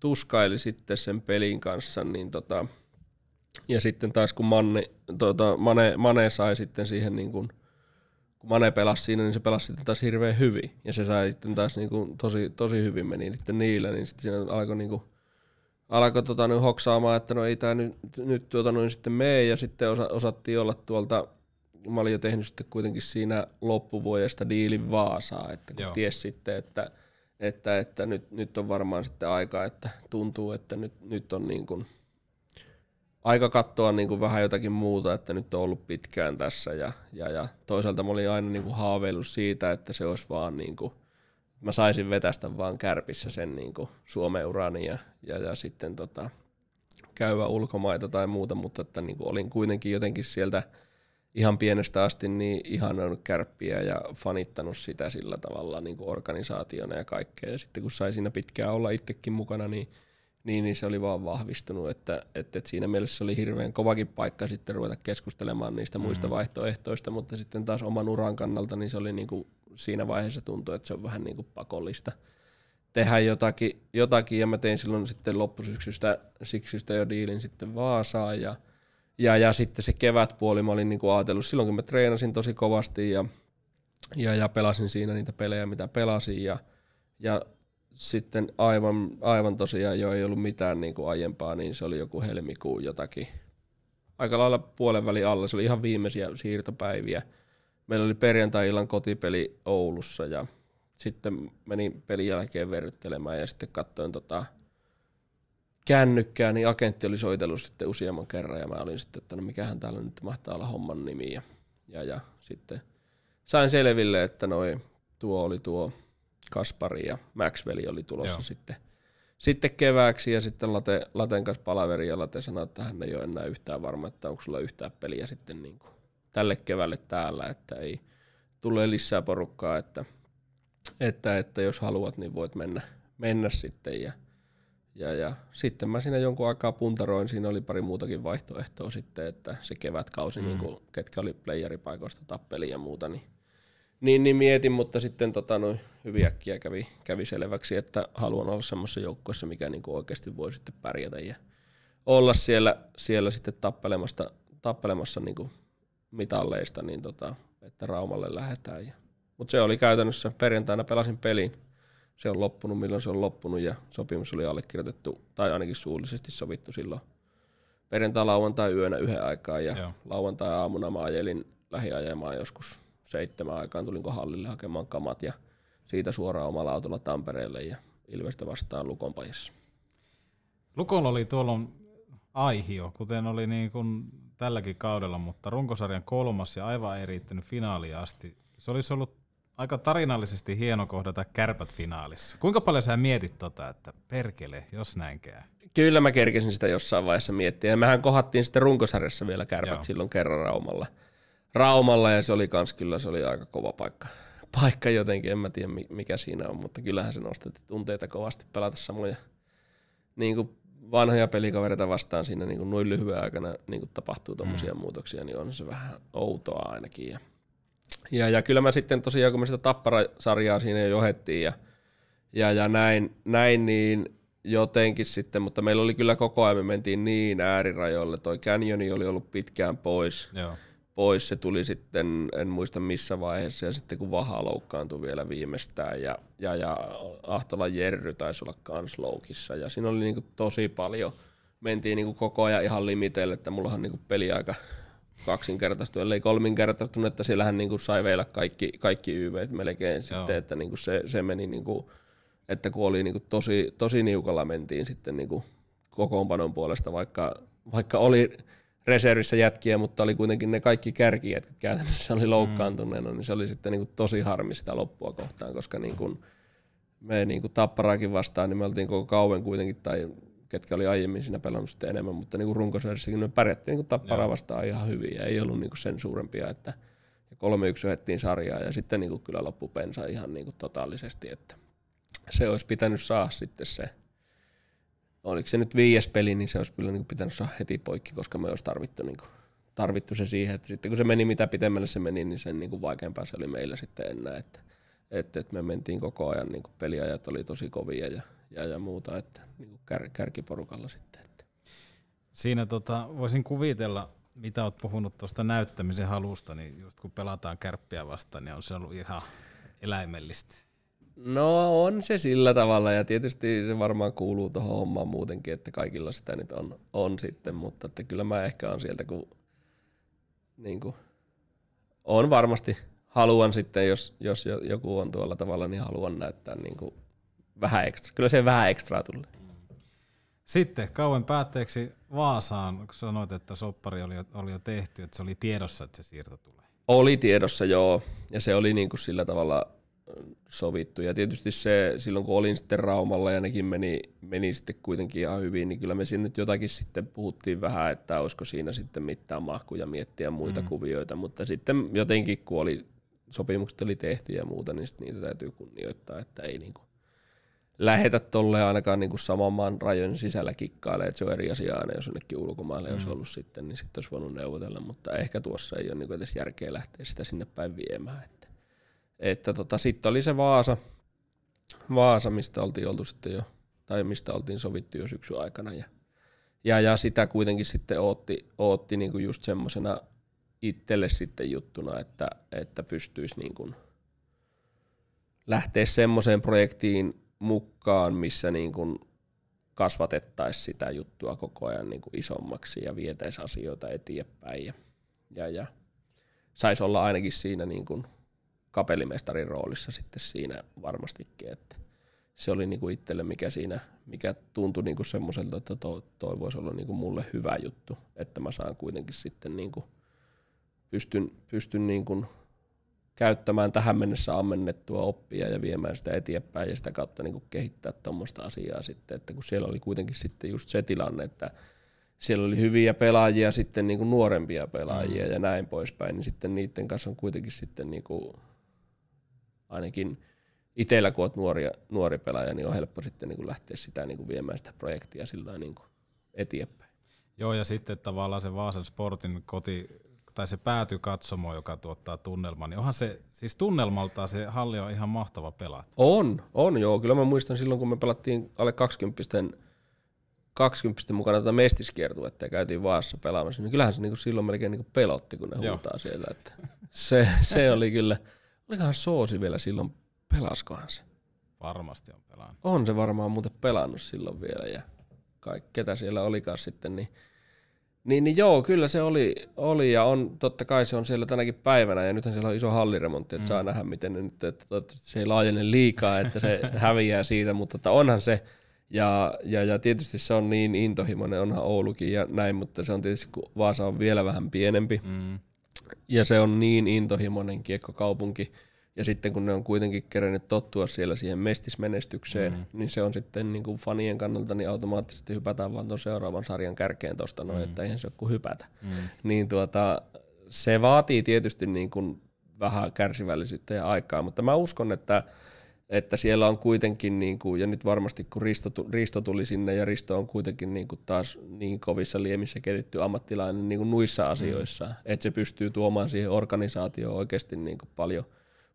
tuskaili sitten sen pelin kanssa, niin tota, ja sitten taas kun Manne, tota, Mane, Mane sai sitten siihen niin kuin, kun Mane pelasi siinä, niin se pelasi sitten taas hirveän hyvin. Ja se sai sitten taas niin kuin tosi, tosi hyvin meni sitten niillä, niin sitten siinä alkoi niin kuin, alkoi tota, niin hoksaamaan, että no ei tämä nyt, nyt tuota, noin sitten mene, ja sitten osa, osattiin olla tuolta, mä olin jo tehnyt sitten kuitenkin siinä loppuvuodesta diilin Vaasaa, että kun ties sitten, että, että, että nyt, nyt on varmaan sitten aika, että tuntuu, että nyt, nyt on niin kuin, aika katsoa niin kuin vähän jotakin muuta, että nyt on ollut pitkään tässä ja, ja, ja toisaalta mä olin aina niin kuin haaveillut siitä, että se olisi vaan niin kuin, mä saisin vetästä vaan kärpissä sen niin kuin Suomen urani ja, ja, ja sitten tota, käyvä ulkomaita tai muuta, mutta että niin kuin olin kuitenkin jotenkin sieltä ihan pienestä asti niin ihanannut kärppiä ja fanittanut sitä sillä tavalla niin kuin organisaationa ja kaikkea. Ja sitten kun sai siinä pitkään olla itsekin mukana, niin niin, niin se oli vaan vahvistunut, että, että, että siinä mielessä oli hirveän kovakin paikka sitten ruveta keskustelemaan niistä mm-hmm. muista vaihtoehtoista, mutta sitten taas oman uran kannalta niin se oli niin kuin siinä vaiheessa tuntui, että se on vähän niin kuin pakollista tehdä jotakin, jotakin ja mä tein silloin sitten loppusyksystä siksystä jo diilin sitten Vaasaan ja, ja, ja sitten se kevätpuoli mä olin niin kuin ajatellut, silloin kun mä treenasin tosi kovasti ja, ja, ja pelasin siinä niitä pelejä, mitä pelasin ja, ja sitten aivan, aivan tosiaan jo ei ollut mitään niin kuin aiempaa, niin se oli joku helmikuun jotakin. Aika lailla puolen välin alla, se oli ihan viimeisiä siirtopäiviä. Meillä oli perjantai-illan kotipeli Oulussa ja sitten menin pelin jälkeen verryttelemään ja sitten katsoin tota kännykkää, niin agentti oli soitellut sitten useamman kerran ja mä olin sitten, että no mikähän täällä nyt mahtaa olla homman nimi ja, ja, ja sitten sain selville, että noi, tuo oli tuo Kaspari ja Maxwell oli tulossa Joo. sitten, sitten kevääksi ja sitten Late, Laten kanssa palaveri ja Late sanoi, että hän ei ole enää yhtään varma, että onko sulla yhtään peliä sitten niin kuin tälle keväälle täällä, että ei tule lisää porukkaa, että, että, että jos haluat, niin voit mennä, mennä sitten ja, ja, ja sitten mä siinä jonkun aikaa puntaroin, siinä oli pari muutakin vaihtoehtoa sitten, että se kevätkausi, mm. niin kuin, ketkä oli playeripaikoista tappeli ja muuta, niin niin, niin mietin, mutta sitten tota, noin hyvin äkkiä kävi, kävi selväksi, että haluan olla semmoisessa joukkueessa, mikä niin kuin oikeasti voi sitten pärjätä ja olla siellä, siellä sitten tappelemassa, tappelemassa niin kuin mitalleista, niin tota, että Raumalle lähdetään. Ja, mutta se oli käytännössä, perjantaina pelasin pelin, se on loppunut milloin se on loppunut ja sopimus oli allekirjoitettu tai ainakin suullisesti sovittu silloin perjantai lauantai yönä yhden aikaa ja lauantai aamuna mä ajelin lähiajamaan joskus seitsemän aikaan tulinko hallille hakemaan kamat ja siitä suoraan omalla autolla Tampereelle ja Ilvestä vastaan Lukon pajassa. Lukolla oli tuolla aihio, kuten oli niin kuin tälläkin kaudella, mutta runkosarjan kolmas ja aivan ei riittänyt finaaliin asti. Se olisi ollut aika tarinallisesti hieno kohdata kärpät finaalissa. Kuinka paljon sä mietit tota, että perkele, jos näin käy? Kyllä mä kerkesin sitä jossain vaiheessa miettiä. Mehän kohattiin sitten runkosarjassa vielä kärpät Joo. silloin kerran Raumalla. Raumalla ja se oli kans kyllä, se oli aika kova paikka. Paikka jotenkin, en mä tiedä mi- mikä siinä on, mutta kyllähän se nostatti tunteita kovasti pelata samoja niin kuin vanhoja pelikavereita vastaan siinä niin kuin noin lyhyen aikana niin kuin tapahtuu tuommoisia mm. muutoksia, niin on se vähän outoa ainakin. Ja, ja, ja kyllä mä sitten tosiaan, kun me sitä Tappara-sarjaa siinä jo johettiin ja, ja, ja näin, näin, niin jotenkin sitten, mutta meillä oli kyllä koko ajan, me mentiin niin äärirajoille. Toi Canyoni oli ollut pitkään pois, Joo. Pois. Se tuli sitten, en muista missä vaiheessa, ja sitten kun Vaha loukkaantui vielä viimeistään, ja, ja, ja Ahtola Jerry taisi olla kans loukissa, ja siinä oli niinku tosi paljon, mentiin niinku koko ajan ihan limitelle, että mullahan niinku peliaika kaksinkertaistui, ellei kolminkertaistunut, että siellähän niinku sai vielä kaikki, kaikki YV melkein sitten, että niinku se, se meni niinku, että kun oli niinku tosi, tosi niukalla mentiin sitten niinku kokoonpanon puolesta, vaikka, vaikka oli reservissä jätkiä, mutta oli kuitenkin ne kaikki kärkijät käytännössä oli loukkaantuneena, niin se oli sitten niinku tosi harmi sitä loppua kohtaan, koska niinku me niinku tapparaakin vastaan, niin me oltiin koko kauan kuitenkin, tai ketkä oli aiemmin siinä pelannut sitten enemmän, mutta niinku runkosarjassakin me pärjättiin niinku tapparaa vastaan ihan hyvin, ja ei ollut niinku sen suurempia, että ja kolme yksi johdettiin sarjaa, ja sitten niinku kyllä loppu pensa ihan niinku totaalisesti, että se olisi pitänyt saada sitten se, oliko se nyt viides peli, niin se olisi kyllä niin pitänyt saada heti poikki, koska me olisi tarvittu, niin kuin, tarvittu se siihen, että sitten kun se meni mitä pitemmälle se meni, niin sen niin kuin vaikeampaa se oli meillä sitten enää, että, että, että me mentiin koko ajan, niin kuin peliajat oli tosi kovia ja, ja, ja muuta, että niin kuin kär, kärkiporukalla sitten. Että. Siinä tota, voisin kuvitella, mitä oot puhunut tuosta näyttämisen halusta, niin just kun pelataan kärppiä vastaan, niin on se ollut ihan eläimellistä. No on se sillä tavalla ja tietysti se varmaan kuuluu tuohon hommaan muutenkin, että kaikilla sitä nyt on, on sitten, mutta että kyllä mä ehkä on sieltä, kun niin kuin, on varmasti, haluan sitten, jos, jos jo- joku on tuolla tavalla, niin haluan näyttää niin kuin vähän ekstra. Kyllä se vähän ekstra tulee. Sitten kauan päätteeksi Vaasaan, kun sanoit, että soppari oli jo, oli jo tehty, että se oli tiedossa, että se siirto tulee. Oli tiedossa joo, ja se oli niin kuin sillä tavalla sovittu. Ja tietysti se, silloin kun olin sitten Raumalla ja nekin meni, meni sitten kuitenkin ihan hyvin, niin kyllä me siinä nyt jotakin sitten puhuttiin vähän, että olisiko siinä sitten mitään mahkuja miettiä muita mm. kuvioita, mutta sitten jotenkin kun oli, sopimukset oli tehty ja muuta, niin sitten niitä täytyy kunnioittaa, että ei niin kuin lähetä tolleen ainakaan niin kuin saman maan rajojen sisällä kikkailemaan, että se on eri asia aina, jos jonnekin ulkomaille mm. olisi ollut sitten, niin sitten olisi voinut neuvotella, mutta ehkä tuossa ei ole niin kuin edes järkeä lähteä sitä sinne päin viemään. Että, että tota, sitten oli se Vaasa, Vaasa, mistä oltiin oltu sitten jo, tai mistä oltiin sovittu jo syksyn aikana, ja, ja, ja sitä kuitenkin sitten ootti, ootti niin kuin just semmoisena itselle sitten juttuna, että, että pystyisi niin kuin lähteä semmoiseen projektiin mukaan, missä niin kuin kasvatettaisiin sitä juttua koko ajan niin kuin isommaksi ja vietäisi asioita eteenpäin ja, ja, ja saisi olla ainakin siinä niin kuin kapellimestarin roolissa sitten siinä varmastikin, että se oli niin kuin itselle mikä siinä, mikä tuntui niin kuin semmoiselta, että toi, toi voisi olla niin kuin mulle hyvä juttu, että mä saan kuitenkin sitten niin kuin pystyn, pystyn niin kuin käyttämään tähän mennessä ammennettua oppia ja viemään sitä eteenpäin ja sitä kautta niin kuin kehittää tuommoista asiaa sitten, että kun siellä oli kuitenkin sitten just se tilanne, että siellä oli hyviä pelaajia, sitten niin kuin nuorempia pelaajia mm. ja näin poispäin, niin sitten niiden kanssa on kuitenkin sitten niin kuin, ainakin itsellä kun olet nuori, nuori pelaaja, niin on helppo sitten niin kuin lähteä sitä niin kuin viemään sitä projektia sillä niin kuin eteenpäin. Joo, ja sitten tavallaan se Vaasan Sportin koti, tai se päätykatsomo, joka tuottaa tunnelman, niin onhan se, siis tunnelmaltaan se halli on ihan mahtava pelata. On, on joo. Kyllä mä muistan silloin, kun me pelattiin alle 20 20 mukana tätä mestiskiertuetta ja käytiin Vaassa pelaamassa, niin kyllähän se niinku silloin melkein niinku pelotti, kun ne Joo. huutaa siellä. Että se, se oli kyllä, olikohan Soosi vielä silloin, pelaskohan se? Varmasti on pelannut. On se varmaan muuten pelannut silloin vielä ja kaikki, ketä siellä olikaan sitten, niin niin, niin joo, kyllä se oli, oli ja on, totta kai se on siellä tänäkin päivänä ja nythän siellä on iso halliremontti, että mm. saa nähdä miten ne nyt, että toivottavasti se ei laajene liikaa, että se häviää siitä, mutta että onhan se, Ja, ja, ja tietysti se on niin intohimoinen, onhan Oulukin ja näin, mutta se on tietysti, kun Vaasa on vielä vähän pienempi, mm. Ja se on niin intohimoinen kiekkokaupunki, ja sitten kun ne on kuitenkin kerännyt tottua siellä siihen mestismenestykseen, mm. niin se on sitten niin kuin fanien kannalta, niin automaattisesti hypätään vaan tuon seuraavan sarjan kärkeen tuosta noin, mm. että eihän se ole kuin hypätä. Mm. Niin tuota, se vaatii tietysti niin kuin vähän kärsivällisyyttä ja aikaa, mutta mä uskon, että että siellä on kuitenkin, niin kuin, ja nyt varmasti kun Risto, Risto tuli sinne, ja Risto on kuitenkin niin kuin taas niin kovissa liemissä kehitetty ammattilainen niin kuin nuissa asioissa, mm. että se pystyy tuomaan siihen organisaatioon oikeasti niin kuin paljon,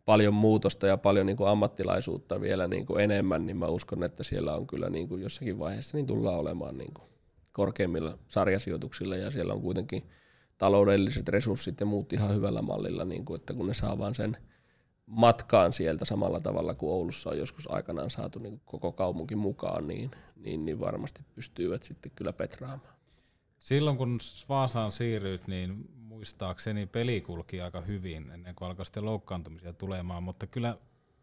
paljon muutosta ja paljon niin kuin ammattilaisuutta vielä niin kuin enemmän, niin mä uskon, että siellä on kyllä niin kuin jossakin vaiheessa niin tullaan olemaan niin kuin korkeimmilla sarjasijoituksilla, ja siellä on kuitenkin taloudelliset resurssit ja muut ihan hyvällä mallilla, niin kuin, että kun ne saa vaan sen – matkaan sieltä samalla tavalla kuin Oulussa on joskus aikanaan saatu niin koko kaupunki mukaan, niin, niin, niin varmasti pystyvät sitten kyllä petraamaan. Silloin kun Vaasaan siirryit, niin muistaakseni peli kulki aika hyvin ennen kuin alkoi sitten loukkaantumisia tulemaan, mutta kyllä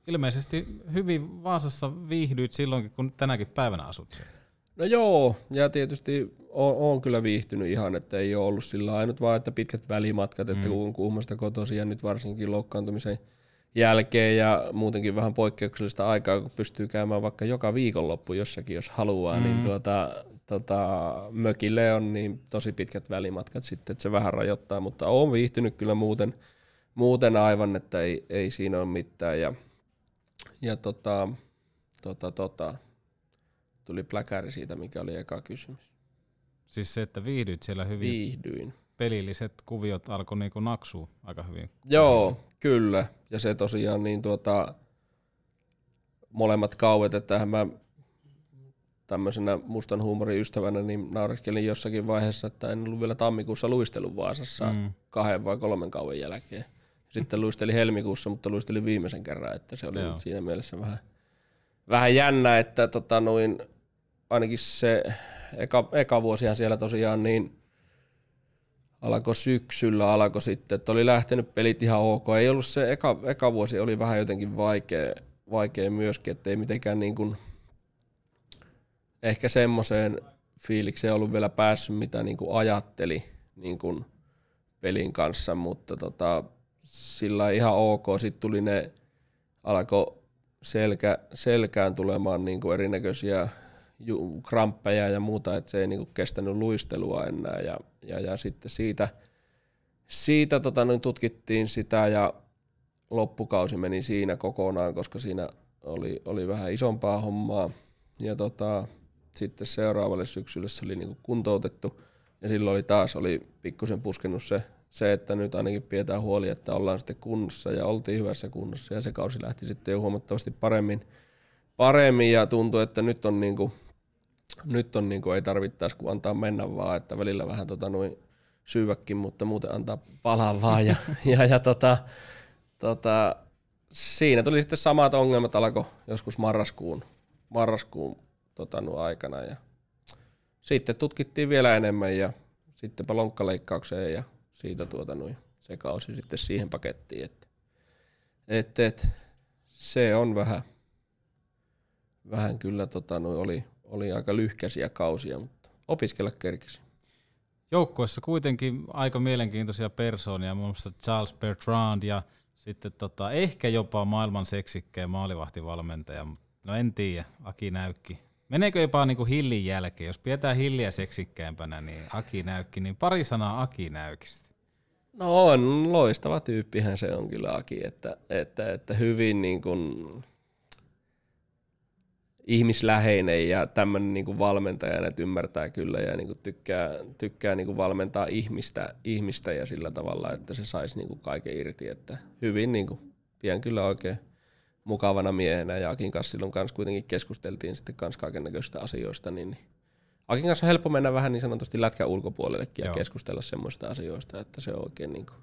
ilmeisesti hyvin Vaasassa viihdyit silloinkin, kun tänäkin päivänä asut siellä. No joo, ja tietysti on, on kyllä viihtynyt ihan, että ei ole ollut sillä ainut vaan, että pitkät välimatkat, että mm. kun Kuhmosta kotoisin ja nyt varsinkin loukkaantumisen jälkeen ja muutenkin vähän poikkeuksellista aikaa, kun pystyy käymään vaikka joka viikonloppu jossakin, jos haluaa, niin mm. niin tuota, tota, mökille on niin tosi pitkät välimatkat sitten, että se vähän rajoittaa, mutta on viihtynyt kyllä muuten, muuten aivan, että ei, ei siinä ole mitään. Ja, ja tota, tota, tota, tuli pläkäri siitä, mikä oli eka kysymys. Siis se, että viihdyit siellä hyvin. Viihdyin pelilliset kuviot alkoi niinku naksua aika hyvin. Joo, kyllä. Ja se tosiaan niin tuota, molemmat kauet, että mä tämmöisenä mustan huumorin ystävänä niin naureskelin jossakin vaiheessa, että en ollut vielä tammikuussa luistelun Vaasassa mm. kahden vai kolmen kauan jälkeen. Sitten luistelin helmikuussa, mutta luistelin viimeisen kerran, että se oli Joo. siinä mielessä vähän, vähän jännä, että tota, noin, ainakin se eka, eka vuosihan siellä tosiaan niin alkoi syksyllä, alkoi sitten, että oli lähtenyt pelit ihan ok. Ei ollut se, eka, eka vuosi oli vähän jotenkin vaikea, vaikea myöskin, että ei mitenkään niin kuin, ehkä semmoiseen fiilikseen ollut vielä päässyt, mitä niin kuin ajatteli niin kuin pelin kanssa, mutta tota, sillä ihan ok. Sitten tuli ne, alkoi selkä, selkään tulemaan niin kuin erinäköisiä kramppeja ja muuta, että se ei niinku kestänyt luistelua enää. Ja, ja, ja sitten siitä, siitä tota, niin tutkittiin sitä ja loppukausi meni siinä kokonaan, koska siinä oli, oli vähän isompaa hommaa. Ja tota, sitten seuraavalle syksylle se oli niinku kuntoutettu ja silloin oli taas oli pikkusen puskenut se, se, että nyt ainakin pidetään huoli, että ollaan sitten kunnossa ja oltiin hyvässä kunnossa ja se kausi lähti sitten jo huomattavasti paremmin, paremmin ja tuntui, että nyt on niinku nyt on niin kuin, ei tarvittaisi kuin antaa mennä vaan, että välillä vähän tota, noin syyväkin, mutta muuten antaa palaa vaan. Ja, ja, ja tota, tota, siinä tuli sitten samat ongelmat alkoi joskus marraskuun, marraskuun tota, aikana. Ja sitten tutkittiin vielä enemmän ja sitten lonkkaleikkaukseen ja siitä tuota, noin, se kausi sitten siihen pakettiin. Että, et, et, se on vähän, vähän kyllä tota, noin, oli, oli aika lyhkäisiä kausia, mutta opiskella kerkisi. Joukkoissa kuitenkin aika mielenkiintoisia persoonia, muun muassa Charles Bertrand ja sitten tota, ehkä jopa maailman seksikkeen maalivahtivalmentaja, no en tiedä, Aki Näykki. Meneekö jopa niin kuin Hillin jälkeen? Jos pidetään Hilliä seksikkäämpänä, niin Aki Näykki, niin pari sanaa Aki Näykistä. No on, loistava tyyppihän se on kyllä Aki, että, että, että hyvin niin kuin ihmisläheinen ja tämmöinen niin valmentaja, että ymmärtää kyllä ja niin kuin tykkää, tykkää niin kuin valmentaa ihmistä, ihmistä ja sillä tavalla, että se saisi niin kuin kaiken irti. Että hyvin niin kuin, pidän kyllä oikein mukavana miehenä ja Akin kanssa silloin kanssa kuitenkin keskusteltiin sitten kanssa kaiken näköistä asioista, niin, niin Akin kanssa on helppo mennä vähän niin sanotusti lätkän ulkopuolellekin Joo. ja keskustella semmoista asioista, että se on oikein niin kuin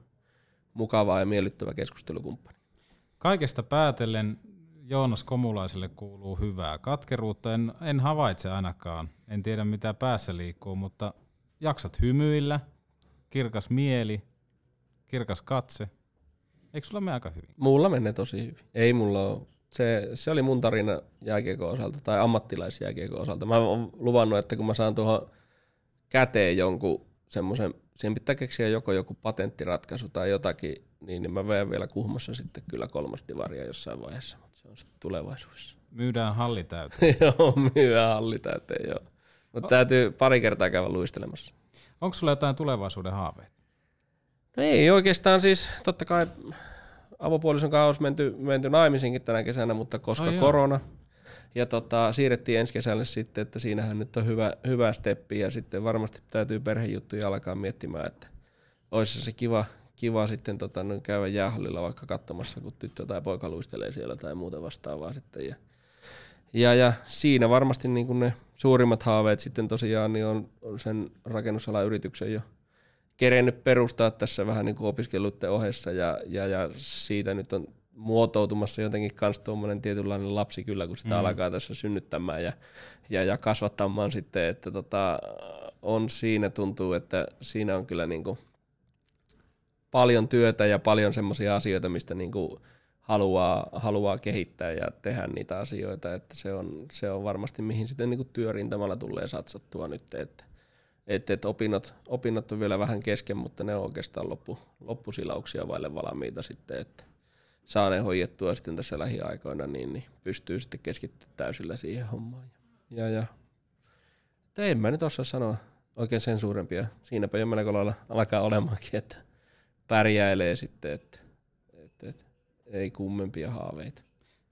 mukava ja miellyttävä keskustelukumppani. Kaikesta päätellen Joonas Komulaiselle kuuluu hyvää. Katkeruutta en, en havaitse ainakaan. En tiedä mitä päässä liikkuu, mutta jaksat hymyillä, kirkas mieli, kirkas katse. Eikö sulla mene aika hyvin? Mulla menee tosi hyvin. Ei mulla ole, Se, se oli mun tarina jääkiekon osalta tai ammattilaisjääkiekon osalta. Mä oon luvannut, että kun mä saan tuohon käteen jonkun semmoisen, siihen pitää keksiä joko joku patenttiratkaisu tai jotakin, niin, niin mä veän vielä Kuhmossa sitten kyllä kolmosdivaria jossain vaiheessa, mutta se on sitten tulevaisuudessa. Myydään halli täyteen. joo, myyä halli täyteen, joo. Mutta täytyy pari kertaa käydä luistelemassa. Onko sulla jotain tulevaisuuden haaveita? No ei oikeastaan siis, totta kai avopuolison kanssa olisi menty, menty naimisinkin tänä kesänä, mutta koska joo. korona ja tota, siirrettiin ensi kesälle sitten, että siinähän nyt on hyvä, hyvä steppi ja sitten varmasti täytyy perhejuttuja alkaa miettimään, että olisi se kiva, kiva sitten tota, no, käydä jäähallilla vaikka katsomassa, kun tyttö tai poika luistelee siellä tai muuta vastaavaa sitten. Ja, ja, ja siinä varmasti niin kuin ne suurimmat haaveet sitten tosiaan niin on, on sen rakennusalan yrityksen jo kerennyt perustaa tässä vähän niin kuin opiskeluiden ohessa ja, ja, ja siitä nyt on muotoutumassa jotenkin kans tuommoinen tietynlainen lapsi kyllä, kun sitä mm. alkaa tässä synnyttämään ja, ja, ja kasvattamaan sitten, että tota, on siinä tuntuu, että siinä on kyllä niin kuin paljon työtä ja paljon semmoisia asioita, mistä niin kuin haluaa, haluaa kehittää ja tehdä niitä asioita, että se on, se on varmasti mihin sitten niin kuin työrintamalla tulee satsattua nyt, että et, et opinnot, opinnot on vielä vähän kesken, mutta ne on oikeastaan loppu, loppusilauksia vaille valmiita sitten, että saa ne hoidettua sitten tässä lähiaikoina, niin, niin pystyy sitten keskittyä täysillä siihen hommaan. Ja, ja että en mä nyt osaa sanoa oikein sen suurempia. Siinäpä jo melko lailla alkaa olemaankin, että pärjäilee sitten, että, että, että ei kummempia haaveita.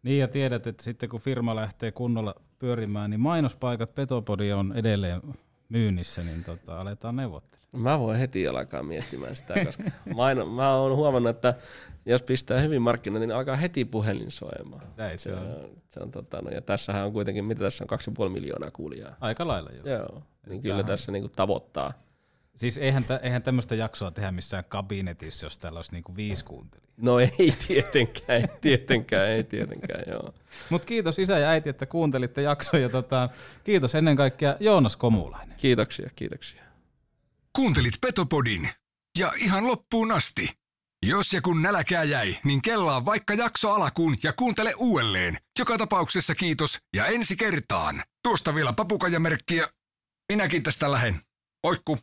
Niin ja tiedät, että sitten kun firma lähtee kunnolla pyörimään, niin mainospaikat Petopodi on edelleen myynnissä, niin tota, aletaan neuvottelemaan. Mä voin heti alkaa miettimään sitä, koska maino, mä oon huomannut, että jos pistää hyvin markkinointiin, niin alkaa heti puhelin soimaan. Näin se on. Ja, se on tota, no, ja tässähän on kuitenkin, mitä tässä on, 2,5 miljoonaa kuulijaa. Aika lailla joo. Joo, niin kyllä Tämähän- tässä niinku tavoittaa. Siis eihän, tä, eihän tämmöistä jaksoa tehdä missään kabinetissa, jos täällä olisi niinku viisi kuuntelijaa. No ei tietenkään, ei tietenkään, ei tietenkään, joo. Mutta kiitos isä ja äiti, että kuuntelitte jakson ja tota, kiitos ennen kaikkea Joonas Komulainen. Kiitoksia, kiitoksia. Kuuntelit Petopodin. Ja ihan loppuun asti. Jos ja kun nälkää jäi, niin kellaa vaikka jakso alakuun ja kuuntele uudelleen. Joka tapauksessa kiitos ja ensi kertaan. Tuosta vielä papukajamerkkiä. Minäkin tästä lähen. Oikku.